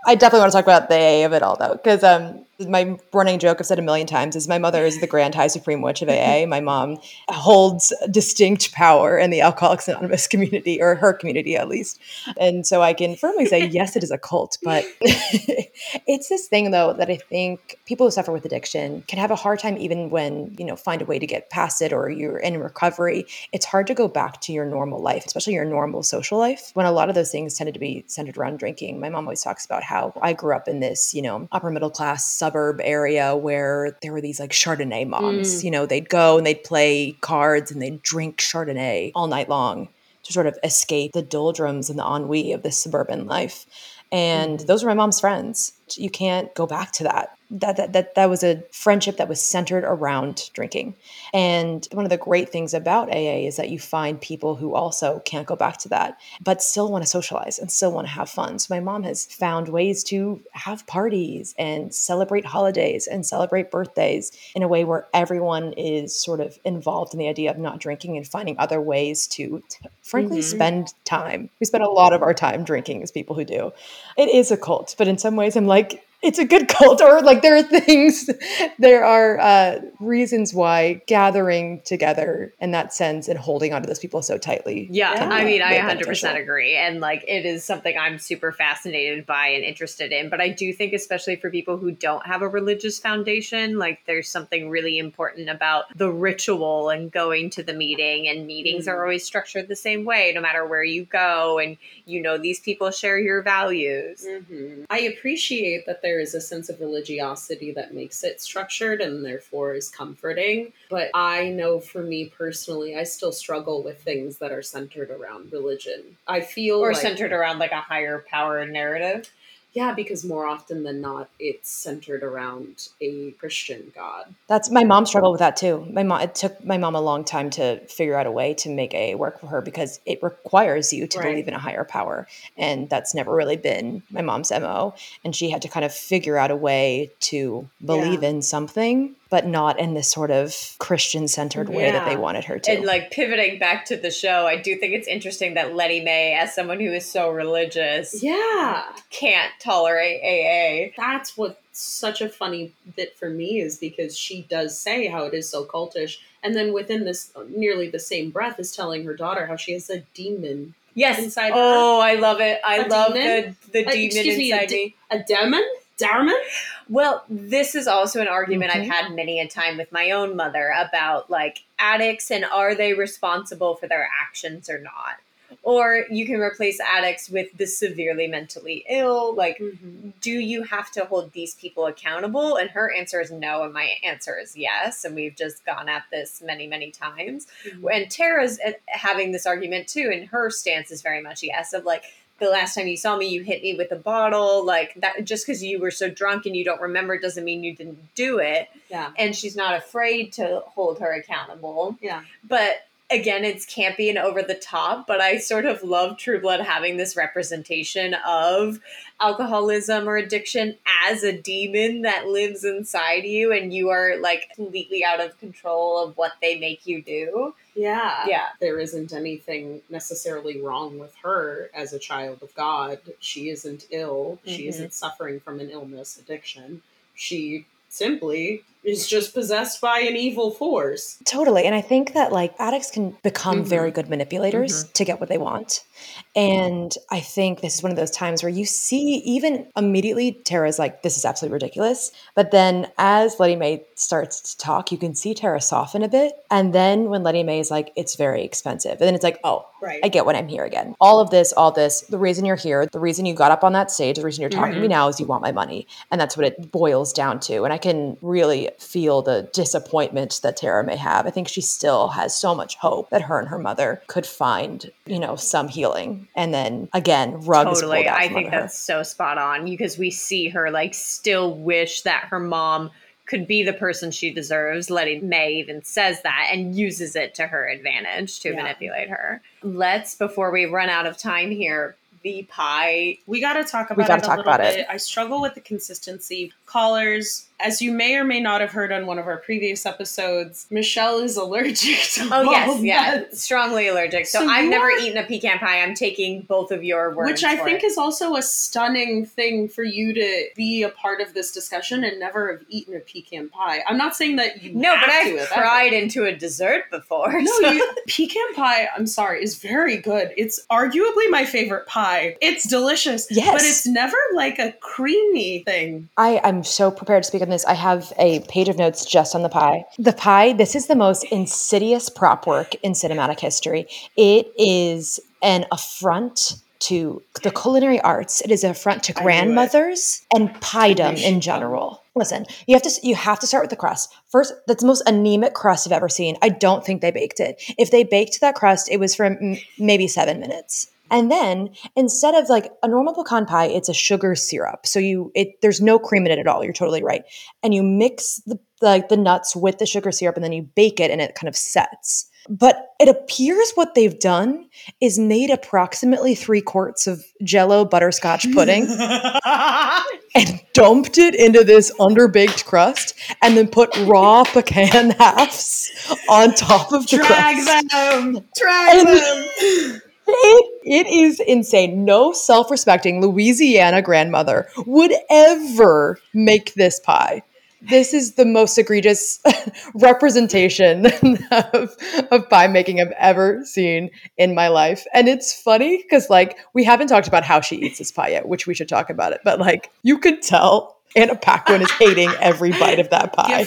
I definitely want to talk about the A of it all though, because um, my running joke I've said a million times is my mother is the grand high supreme witch of AA. my mom holds distinct power in the Alcoholics Anonymous community, or her community at least, and so I can firmly say yes, it is a cult. But it's this thing though that I think people who suffer with addiction can have a hard time even when you know find a way to get past it or you're in recovery. It's hard to go back to your normal life, especially your normal social life, when a lot of those things tended to be centered around drinking. My mom always talks about how I grew up in this, you know, upper middle class suburb area where there were these like Chardonnay moms. Mm. You know, they'd go and they'd play cards and they'd drink Chardonnay all night long to sort of escape the doldrums and the ennui of this suburban life. And mm. those were my mom's friends. You can't go back to that. That, that that that was a friendship that was centered around drinking. And one of the great things about AA is that you find people who also can't go back to that, but still want to socialize and still want to have fun. So my mom has found ways to have parties and celebrate holidays and celebrate birthdays in a way where everyone is sort of involved in the idea of not drinking and finding other ways to, frankly, mm-hmm. spend time. We spend a lot of our time drinking as people who do. It is a cult, but in some ways, I'm like, like it's a good cult, or like there are things, there are uh, reasons why gathering together in that sense and holding onto those people so tightly. Yeah, I mean, I 100% beneficial. agree. And like, it is something I'm super fascinated by and interested in. But I do think, especially for people who don't have a religious foundation, like, there's something really important about the ritual and going to the meeting. And meetings are always structured the same way, no matter where you go. And you know, these people share your values. Mhm. I appreciate that there is a sense of religiosity that makes it structured and therefore is comforting. But I know for me personally, I still struggle with things that are centered around religion. I feel Or like, centered around like a higher power narrative. Yeah, because more often than not, it's centered around a Christian God. That's my mom struggled with that too. My mom it took my mom a long time to figure out a way to make AA work for her because it requires you to Right. believe in a higher power. And that's never really been my mom's MO. And she had to kind of figure out a way to believe Yeah. in something, but not in this sort of Christian centered way that they wanted her to. And like pivoting back to the show, I do think it's interesting that Letty Mae, as someone who is so religious, Yeah. can't tolerate AA. that's what such a funny bit for me is because she does say how it is so cultish and then within this nearly the same breath is telling her daughter how she has a demon Yes. Inside her? oh, I love it. I A love demon? the the Uh, demon excuse me, a inside de- me. a demon demon Well, this is also an argument Mhm. I've had many a time with my own mother about like addicts and are they responsible for their actions or not? Or you can replace addicts with the severely mentally ill. Like, do you have to hold these people accountable? And her answer is no, and my answer is yes. And we've just gone at this many, many times. And Tara's uh, having this argument too, and her stance is very much yes of like, the last time you saw me, you hit me with a bottle. Like that, just because you were so drunk and you don't remember doesn't mean you didn't do it. yeah And she's not afraid to hold her accountable. yeah But again, it's campy and over the top. But I sort of love True Blood having this representation of alcoholism or addiction as a demon that lives inside you, and you are like completely out of control of what they make you do. Yeah Yeah. there isn't anything necessarily wrong with her as a child of god she isn't ill she Mhm. isn't suffering from an illness addiction she simply is just possessed by an evil force Totally. And I think that like addicts can become Mhm. very good manipulators to get what they want. And I think this is one of those times where you see even immediately Tara's like, this is absolutely ridiculous. But then as Letty Mae starts to talk, you can see Tara soften a bit. And then when Letty Mae is like, it's very expensive. And then it's like, oh, right I get what I'm here again. All of this, all this, the reason you're here, the reason you got up on that stage, the reason you're talking to me now is you want my money. And that's what it boils down to. And I can really feel the disappointment that Tara may have. I think she still has so much hope that her and her mother could find, you know, some healing. And then again, rugs totally i think that's so spot on because we see her like still wish that her mom could be the person she deserves letty mae even says that and uses it to her advantage to Yeah. manipulate her let's before we run out of time here the pie we got to talk about we gotta it a talk little about it. bit. I struggle with the consistency. Callers as you may or may not have heard on one of our previous episodes, Michelle is allergic to Oh yes, walnuts, yeah, strongly allergic. So, So I've never are- eaten a pecan pie. I'm taking both of your words, Which I for think it. is also a stunning thing for you to be a part of this discussion and never have eaten a pecan pie. I'm not saying that you no, but to I've have ever. into a dessert before. No, so- you, pecan pie, I'm sorry, is very good. It's arguably my favorite pie. It's delicious. Yes. But it's never like a creamy thing. I, I'm so prepared to speak on this. I have a page of notes just on the pie. The pie, this is the most insidious prop work in cinematic history. It is an affront to the culinary arts. It is an affront to I knew it. grandmothers and piedom in general. Listen, you have to you have to start with the crust. First, that's the most anemic crust I've ever seen. I don't think they baked it. If they baked that crust, it was for m- maybe 7 minutes. And then instead of like a normal pecan pie, it's a sugar syrup. So you it there's no cream in it at all. You're totally right. And you mix the like the nuts with the sugar syrup and then you bake it and it kind of sets. But it appears what they've done is made approximately three quarts of jello butterscotch pudding and dumped it into this underbaked crust and then put raw pecan halves on top of the Drag crust. them! Drag And- them! It, it is insane. No self respecting Louisiana grandmother would ever make this pie. This is the most egregious representation of, of pie making I've ever seen in my life. And it's funny because, like, we haven't talked about how she eats this pie yet, which we should talk about it. But, like, you could tell Anna Paquin is hating every bite of that pie.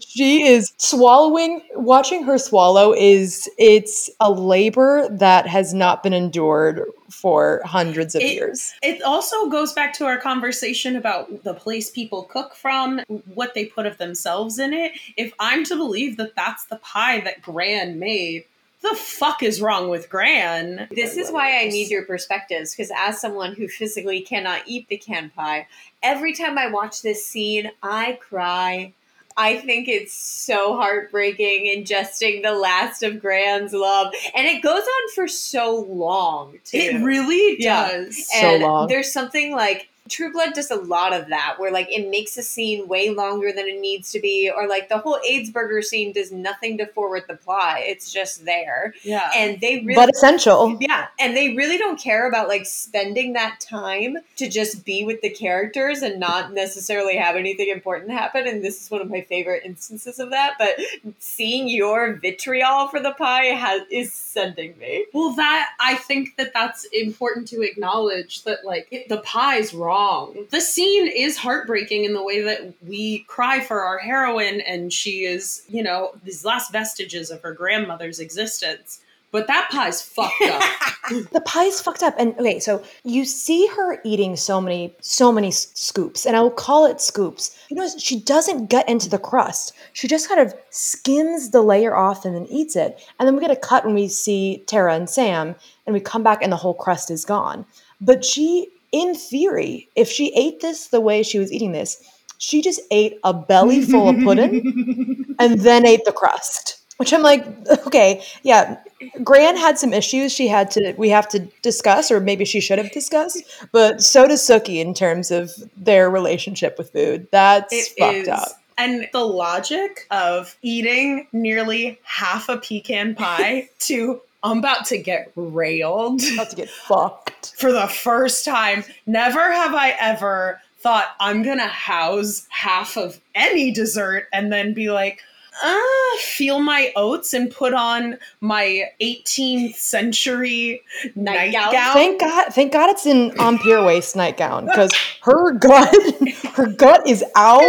She is swallowing, watching her swallow is it's a labor that has not been endured for hundreds of It- years. It also goes back to our conversation about the place people cook from, what they put of themselves in it. If I'm to believe that that's the pie that Gran made, the fuck is wrong with Gran? This is why I need your perspectives because, as someone who physically cannot eat pecan pie, every time I watch this scene, I cry. I think it's so heartbreaking ingesting the last of Gran's love. And it goes on for so long, too. It really Yeah. does. So and long. There's something like True Blood does a lot of that, where like it makes a scene way longer than it needs to be, or like the whole AIDS burger scene does nothing to forward the plot. It's just there, yeah. and they really. but essential. yeah, and they really don't care about like spending that time to just be with the characters and not necessarily have anything important happen. And this is one of my favorite instances of that. But seeing your vitriol for the pie has is sending me. Well, that I think that that's important to acknowledge that like it, the pie's wrong. The scene is heartbreaking in the way that we cry for our heroine, and she is, you know, these last vestiges of her grandmother's existence. But that pie's fucked up. The pie's fucked up. And okay, so you see her eating so many, so many scoops, and I will call it scoops. You know, she doesn't get into the crust. She just kind of skims the layer off and then eats it. And then we get a cut when we see Tara and Sam, and we come back and the whole crust is gone. But she, in theory, if she ate this the way she was eating this, she just ate a belly full of pudding and then ate the crust. Which I'm like, okay, yeah, Gran had some issues she had to we have to discuss, or maybe she should have discussed. But so does Sookie in terms of their relationship with food. That's It fucked is. up. And the logic of eating nearly half a pecan pie to I'm about to get railed About to get fucked. for the first time. Never have I ever thought I'm gonna house half of any dessert and then be like, uh, feel my oats and put on my 18th century Nightgown? nightgown. Thank God, thank God it's an Empire waist nightgown because her gut, her gut is out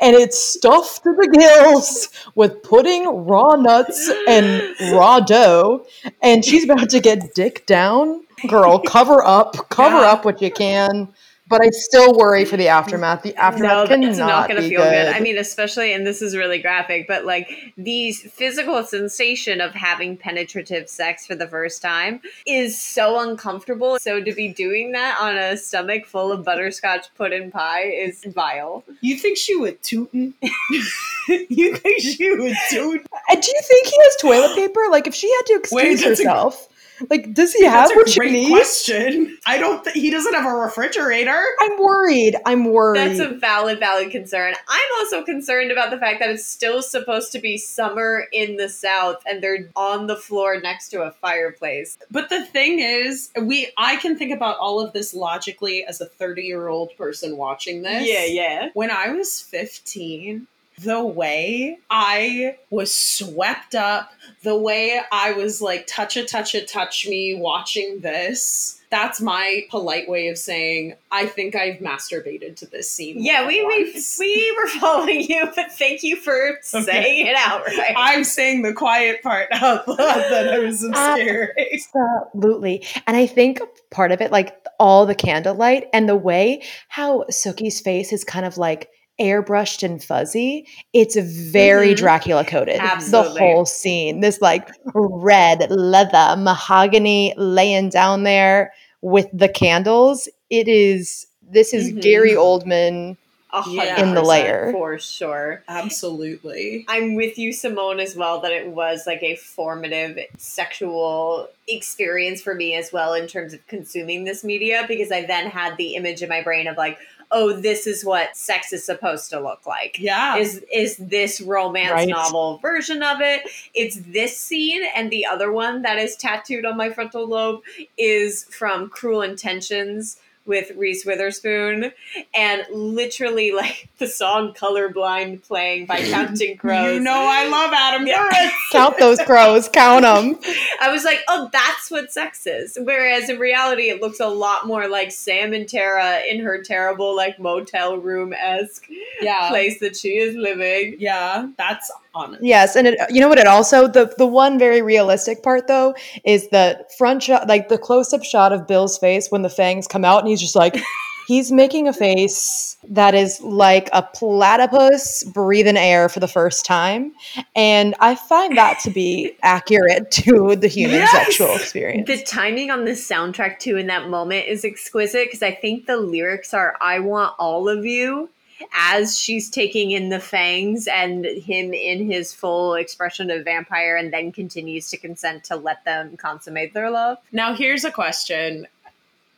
and it's stuffed to the gills with pudding, raw nuts, and raw dough. And she's about to get dick down. Girl, cover up, cover Yeah. up what you can. But I still worry for the aftermath. The No, aftermath cannot it's not going to feel good. good. I mean, especially, and this is really graphic, but like the physical sensation of having penetrative sex for the first time is so uncomfortable. So to be doing that on a stomach full of butterscotch pudding pie is vile. You think she would tootin'? you think she would toot? And uh, do you think he has toilet paper? Like, if she had to excuse Wait, that's a- herself, Like, does he have That's what a you need? question. I don't think he doesn't have a refrigerator. I'm worried. I'm worried. That's a valid, valid concern. I'm also concerned about the fact that it's still supposed to be summer in the South and they're on the floor next to a fireplace. But the thing is, we I can think about all of this logically as a 30-year-old person watching this. Yeah, yeah. When I was 15, the way I was swept up, the way I was like touch it, touch it, touch me watching this. That's my polite way of saying I think I've masturbated to this scene. Yeah, we, we we were following you, but thank you for saying it outright. I'm saying the quiet part out loud that I was scared. Absolutely. And I think part of it, like all the candlelight and the way how Sookie's face is kind of like airbrushed and fuzzy, it's very Mhm. Dracula coded. Absolutely. The whole scene. This like red leather mahogany laying down there with the candles. It is this is Mhm. Gary Oldman. A Yeah. In the percent, layer. for sure. Absolutely. I'm with you, Simone, as well, that it was like a formative sexual experience for me as well in terms of consuming this media because I then had the image in my brain of like, oh, this is what sex is supposed to look like. Yeah. Is is this romance Right. novel version of it? It's this scene, and the other one that is tattooed on my frontal lobe is from Cruel Intentions with Reese Witherspoon, and literally like the song "Colorblind" playing by Counting Crows. You know I love Adam Yeah. Duritz. Count those crows, count them. I was like, oh, that's what sex is. Whereas in reality, it looks a lot more like Sam and Tara in her terrible, like, motel room esque Yeah. place that she is living. Yeah, that's honest. Yes, and it, you know what? It also the the one very realistic part though is the front shot, like the close up shot of Bill's face when the fangs come out, and he's just like he's making a face that is like a platypus breathing air for the first time, and I find that to be accurate to the human Yes! sexual experience. The timing on the soundtrack, too, in that moment is exquisite because I think the lyrics are I want all of you as she's taking in the fangs and him in his full expression of vampire and then continues to consent to let them consummate their love. Now here's a question.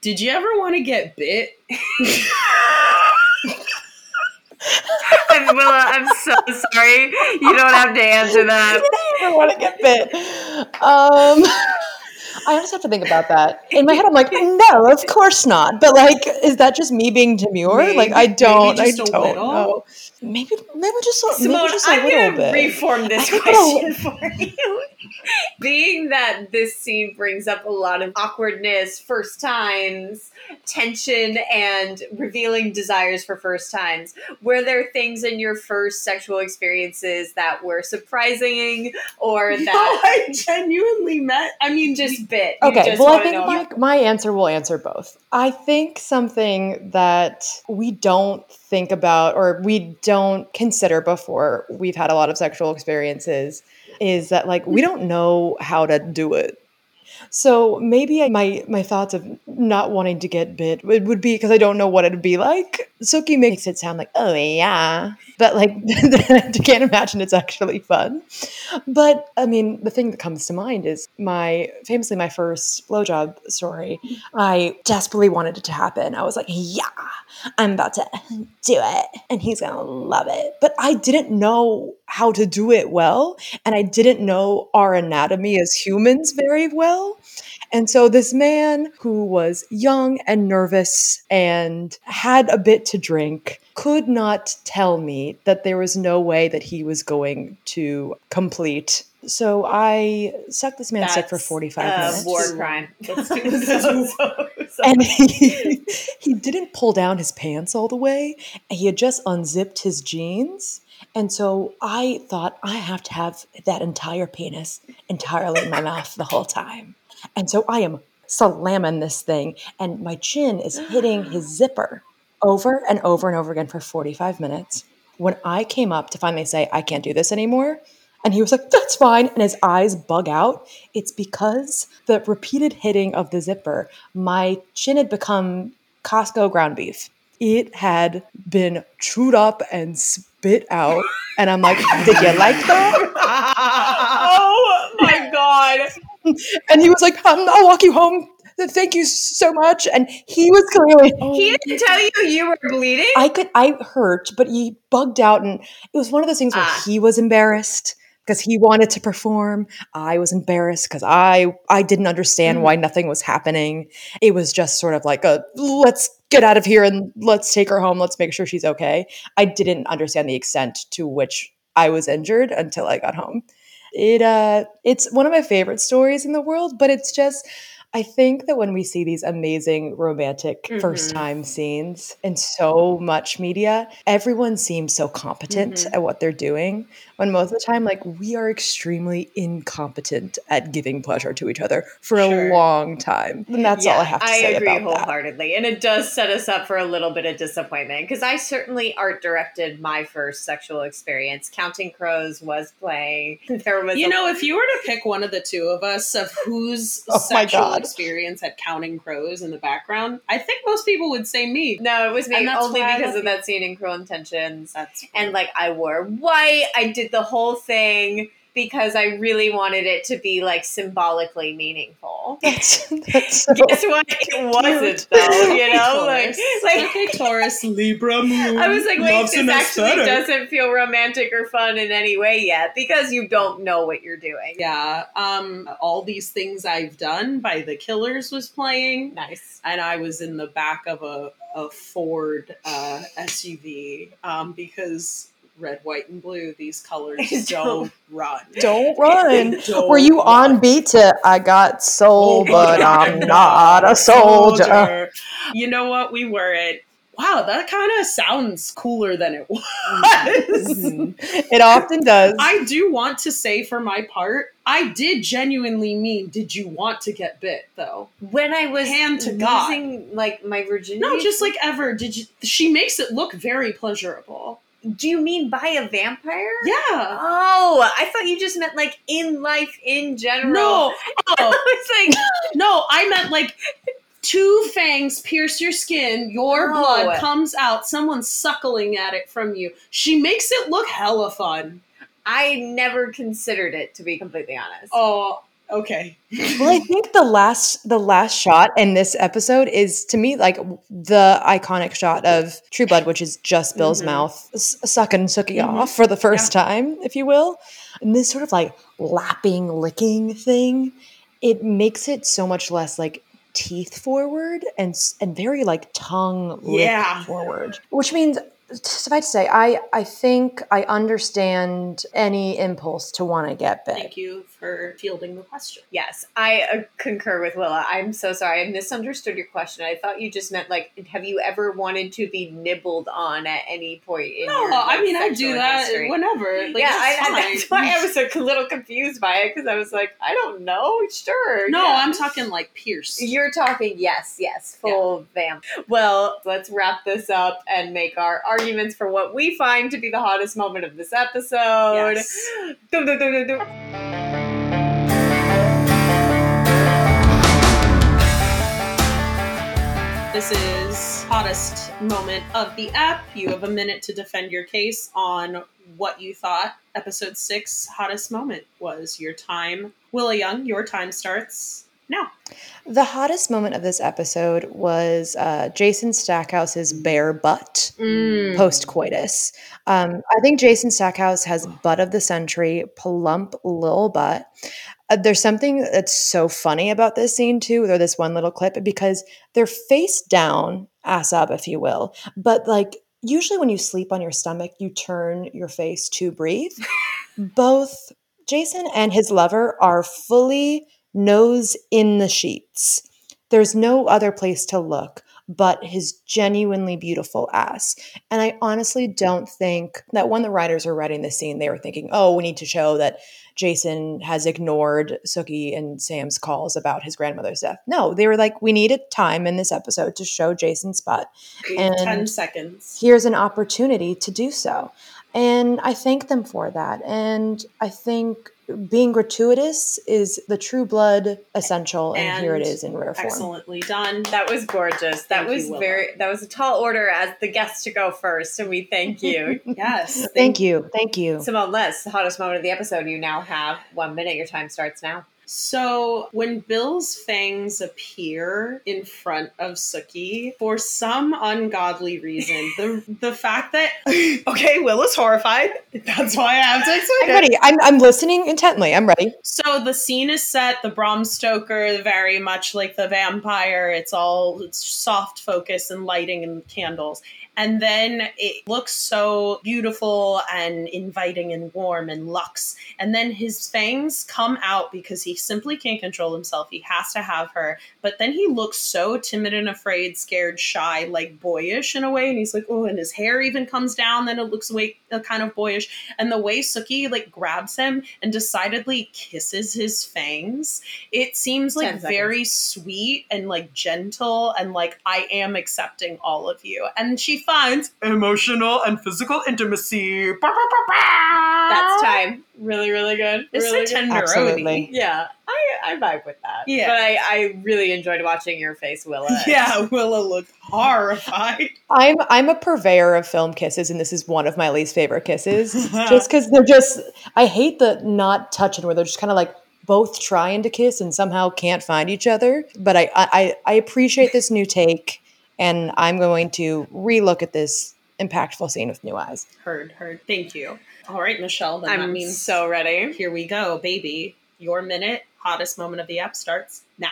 Did you ever want to get bit? I'm, Willa, I'm so sorry. You don't have to answer that. I want to get bit. Um, I just have to think about that. In my head, I'm like, no, of course not. But like, is that just me being demure? like, I don't. maybe I don't know. Maybe, maybe just, a- maybe Simone, just a I'm little going to bit. reform this question for you. Being that this scene brings up a lot of awkwardness, first times, tension, and revealing desires for first times, were there things in your first sexual experiences that were surprising or No, that I genuinely met. I mean, just just bit? Okay, just well, I think my, my answer will answer both. I think something that we don't think about or we don't consider before we've had a lot of sexual experiences is that like we mm. don't know how to do it. So maybe I, my my thoughts of not wanting to get bit would, would be because I don't know what it'd be like. Sookie makes it sound like oh yeah, but like I can't imagine it's actually fun. But I mean, the thing that comes to mind is my famously my first blowjob story. I desperately wanted it to happen. I was like, yeah, I'm about to do it, and he's gonna love it. But I didn't know how to do it well, and I didn't know our anatomy as humans very well. And so this man who was young and nervous and had a bit to drink could not tell me that there was no way that he was going to complete. So I sucked this man's dick for That's, 45 a minutes. war crime. So- so- so- And he, he didn't pull down his pants all the way. He had just unzipped his jeans. And so I thought, I have to have that entire penis entirely in my mouth the whole time. And so I am slamming this thing, and my chin is hitting his zipper over and over and over again for 45 minutes. When I came up to finally say, I can't do this anymore, and he was like, that's fine. And his eyes bug out. It's because the repeated hitting of the zipper, my chin had become Costco ground beef. It had been chewed up and spit out. And I'm like, did you like that? oh my god. and he was like, um, "I'll walk you home. Thank you so much." And he was clearly He didn't tell you you were bleeding. I could I hurt, but he bugged out and it was one of those things where Ah. he was embarrassed because he wanted to perform. I was embarrassed because I I didn't understand Mm. why nothing was happening. It was just sort of like a let's get out of here and let's take her home. Let's make sure she's okay. I didn't understand the extent to which I was injured until I got home. It uh it's one of my favorite stories in the world, but it's just I think that when we see these amazing romantic first Mhm. time scenes in so much media, everyone seems so competent Mhm. at what they're doing. When most of the time, like we are extremely incompetent at giving pleasure to each other for Sure. a long time. And that's all I have to say agree about that. wholeheartedly, and it does set us up for a little bit of disappointment because I certainly art directed my first sexual experience. Counting Crows was playing. There was You a- know, if you were to pick one of the two of us of whose Oh my sexual God. Experience at counting crows in the background, I think most people would say me. no, it was me. Only because of that scene in Cruel Intentions, That's and like I wore white. I did the whole thing because I really wanted it to be like symbolically meaningful. That's, that's so Guess what? It wasn't though. You know, like like okay, Taurus, Libra moon. I was like, wait, this actually aesthetic. doesn't feel romantic or fun in any way yet because you don't know what you're doing. Yeah, um, all these things I've done by the Killers was playing, Nice. and I was in the back of a, a Ford uh, SUV um, because red, white, and blue, these colors Don't- don't run. don't run. Don't Were you run. on beat to I got soul, but I'm not a soldier? You know what? We weren't. Wow, that kind of sounds cooler than it was. Mhm. It often does. I do want to say for my part, I did genuinely mean, did you want to get bit though? When I was Hand to God. losing like my virginity, No, just like ever. Did you? She makes it look very pleasurable. Do you mean by a vampire? Yeah. Oh, I thought you just meant like in life in general. No, oh, was like, no, I meant like two fangs pierce your skin, your No. blood comes out, someone's suckling at it from you. She makes it look hella fun. I never considered it to be completely honest. Oh, okay. well, I think the last the last shot in this episode is to me like the iconic shot of True Blood, which is just Bill's Mhm. mouth sucking Sookie Mhm. off for the first time, if you will. And this sort of like lapping, licking thing, it makes it so much less like teeth forward and and very like tongue Yeah. forward, which means. Suffice to say, I, I think I understand any impulse to want to get bit. Thank you for fielding the question. Yes, I uh, concur with Willa. I'm so sorry. I misunderstood your question. I thought you just meant like, have you ever wanted to be nibbled on at any point in No, your like, I mean I do that history? whenever. Like, yeah, I, that's I, that's why I was a little confused by it because I was like, I don't know. Sure. No, yeah. I'm talking like pierce. You're talking yes, yes, full vamp. Well, let's wrap this up and make our arguments for what we find to be the hottest moment of this episode. Yes. Dum, dum, dum, dum, dum. This is hottest moment of the app. You have a minute to defend your case on what you thought episode six hottest moment was. Your time, Willa Young. Your time starts now. The hottest moment of this episode was uh, Jason Stackhouse's bare butt post coitus. Um, I think Jason Stackhouse has butt of the century, plump little butt. Uh, there's something that's so funny about this scene too, or this one little clip, because they're face down, ass up, if you will. But like usually when you sleep on your stomach, you turn your face to breathe. Both Jason and his lover are fully nose in the sheets. There's no other place to look but his genuinely beautiful ass. And I honestly don't think that when the writers were writing this scene, they were thinking, oh, we need to show that Jason has ignored Sookie and Sam's calls about his grandmother's death. No, they were like, we needed time in this episode to show Jason's butt. And- Ten seconds. Here's an opportunity to do so. And I thank them for that. And I think being gratuitous is the true blood essential, and, here it is And is in rare form. Excellently done. That was gorgeous. That Thank was Willa. very. That was a tall order as the guest to go first, and we thank you. Yes. Thank you. Thank you. Simone Les, the hottest moment of the episode. You now have one minute. Your time starts now. So when Bill's fangs appear in front of Sookie, for some ungodly reason, the the fact that okay, Will is horrified. That's why I have to explain I'm it. ready. I'm, I'm listening intently. I'm ready. So the scene is set, the Bram Stoker, very much like the vampire. It's all it's soft focus and lighting and candles. And then it looks so beautiful and inviting and warm and luxe. And then his fangs come out because he simply can't control himself. He has to have her. But then he looks so timid and afraid, scared, shy, like boyish in a way. And he's like, oh, and his hair even comes down. Then it looks way, uh, kind of boyish. And the way Sookie like grabs him and decidedly kisses his fangs, it seems like very sweet and like gentle and like I am accepting all of you. And she finds emotional and physical intimacy. That's time. Really, really good. It's really a good. tenderoni. Absolutely. Yeah, I, I vibe with that. Yeah. But I, I really enjoyed watching your face, Willa. Yeah, Willa looked horrified. I'm I'm a purveyor of film kisses, and this is one of my least favorite kisses. just because they're just I hate the not touching where they're just kind of like both trying to kiss and somehow can't find each other. But I I, I appreciate this new take, and I'm going to relook at this impactful scene with new eyes. Heard, heard. Thank you. All right, Michelle. Then I'm means so ready. here we go, baby. Your minute, hottest moment of the app starts now.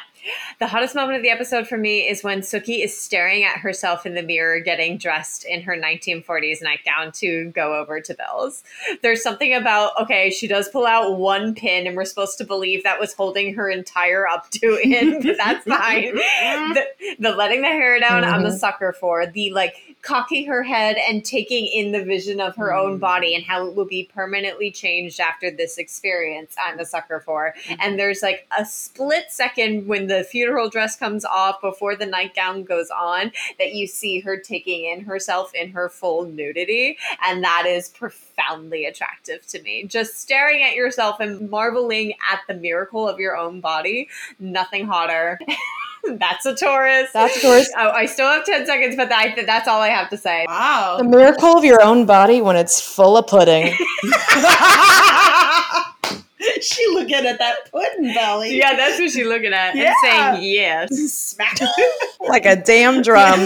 The hottest moment of the episode for me is when Sookie is staring at herself in the mirror, getting dressed in her 1940s nightgown to go over to Bill's. There's something about, okay, she does pull out one pin, and we're supposed to believe that was holding her entire updo in, but that's fine. the, the letting the hair down, I'm a mm-hmm. sucker for. The like cocking her head and taking in the vision of her own mm. body and how it will be permanently changed after this experience, I'm a sucker for. Mm-hmm. And there's like a split second when the funeral dress comes off before the nightgown goes on that you see her taking in herself in her full nudity. And that is profoundly attractive to me. Just staring at yourself and marveling at the miracle of your own body. Nothing hotter. That's a Taurus. That's a Taurus. Oh, I still have 10 seconds, but I, that's all I have to say. Wow. The miracle of your own body when it's full of pudding. she looking at that pudding belly. Yeah, that's what she's looking at Yeah. and saying yes. Smack. like a damn drum.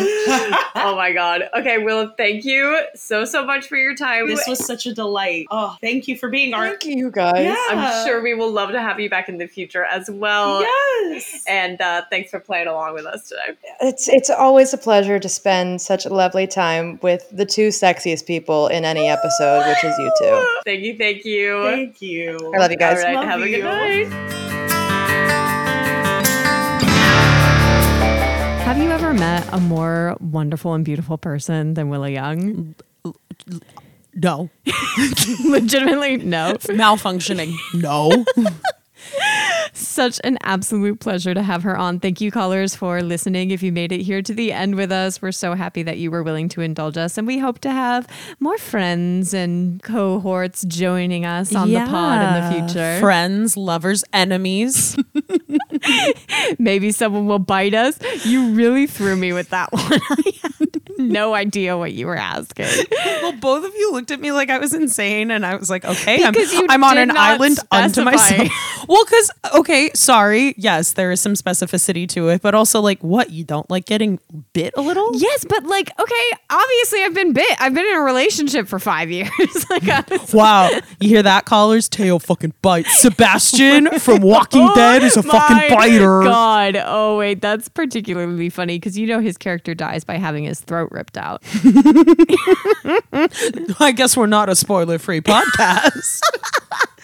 Oh my god. Okay, Will, thank you so so much for your time. this was such a delight. Oh, thank you for being our. Thank you guys. Yeah. I'm sure we will love to have you back in the future as well. Yes. And uh, thanks for playing along with us today. It's it's always a pleasure to spend such a lovely time with the two sexiest people in any episode, which is you two. Thank you, thank you. Thank you. I love you guys. All right, Love have a good you. night. Have you ever met a more wonderful and beautiful person than Willa Young? No. Legitimately, no. Malfunctioning. No. Such an absolute pleasure to have her on. Thank you, callers, for listening. If you made it here to the end with us, we're so happy that you were willing to indulge us. And we hope to have more friends and cohorts joining us on the pod in the future. Friends, lovers, enemies. Maybe someone will bite us. You really threw me with that one. I had no idea what you were asking. well, both of you looked at me like I was insane, and I was like, okay, I'm, Because I'm on an island unto myself. well, because, okay, sorry. Yes, there is some specificity to it, but also, like, what? You don't like getting bit a little? Yes, but like, okay, obviously I've been bit. I've been in a relationship for five years. like, honestly. Wow. You hear that, callers? Tail fucking bites. Sebastian from Walking oh Dead is a fucking biter. God. Oh wait, that's particularly funny because you know his character dies by having his throat ripped out. I guess we're not a spoiler free podcast.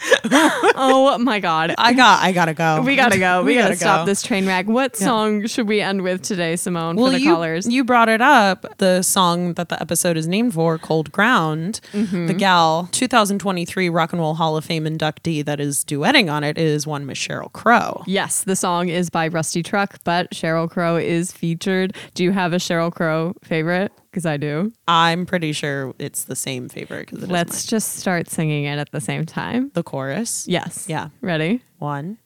oh my God. I got, I gotta go. We gotta go. We, gotta, gotta stop go. this train wreck. What song should we end with today, Simone, well, for the you, callers? you brought it up. The song that the episode is named for, Cold Ground. Mm-hmm. The gal, 2023 Rock and Roll Hall of Fame inductee that is duetting on it is one Miss Sheryl Crow. yes, the song is by Rusty Truck, but Sheryl Crow is featured. Do you have a Sheryl Crow favorite? Because I do. I'm pretty sure it's the same favorite because Let's just start singing it at the same time. the chorus. Yes. Yeah. Ready? One,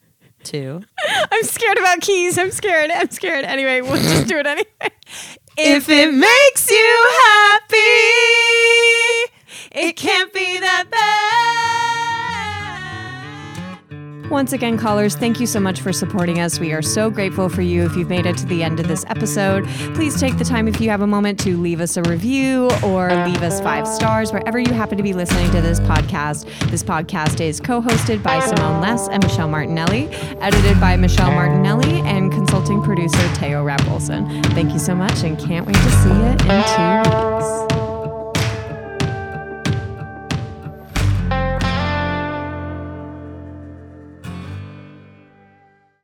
two. I'm scared about keys. I'm scared. I'm scared. Anyway, we'll just do it anyway. If it makes you happy, it can't be that bad. Once again, callers, thank you so much for supporting us. We are so grateful for you if you've made it to the end of this episode. Please take the time, if you have a moment, to leave us a review or leave us five stars wherever you happen to be listening to this podcast. This podcast is co hosted by Simone Les and Michelle Martinelli, edited by Michelle Martinelli, and consulting producer Teo Rapp Olson. Thank you so much and can't wait to see you in two weeks.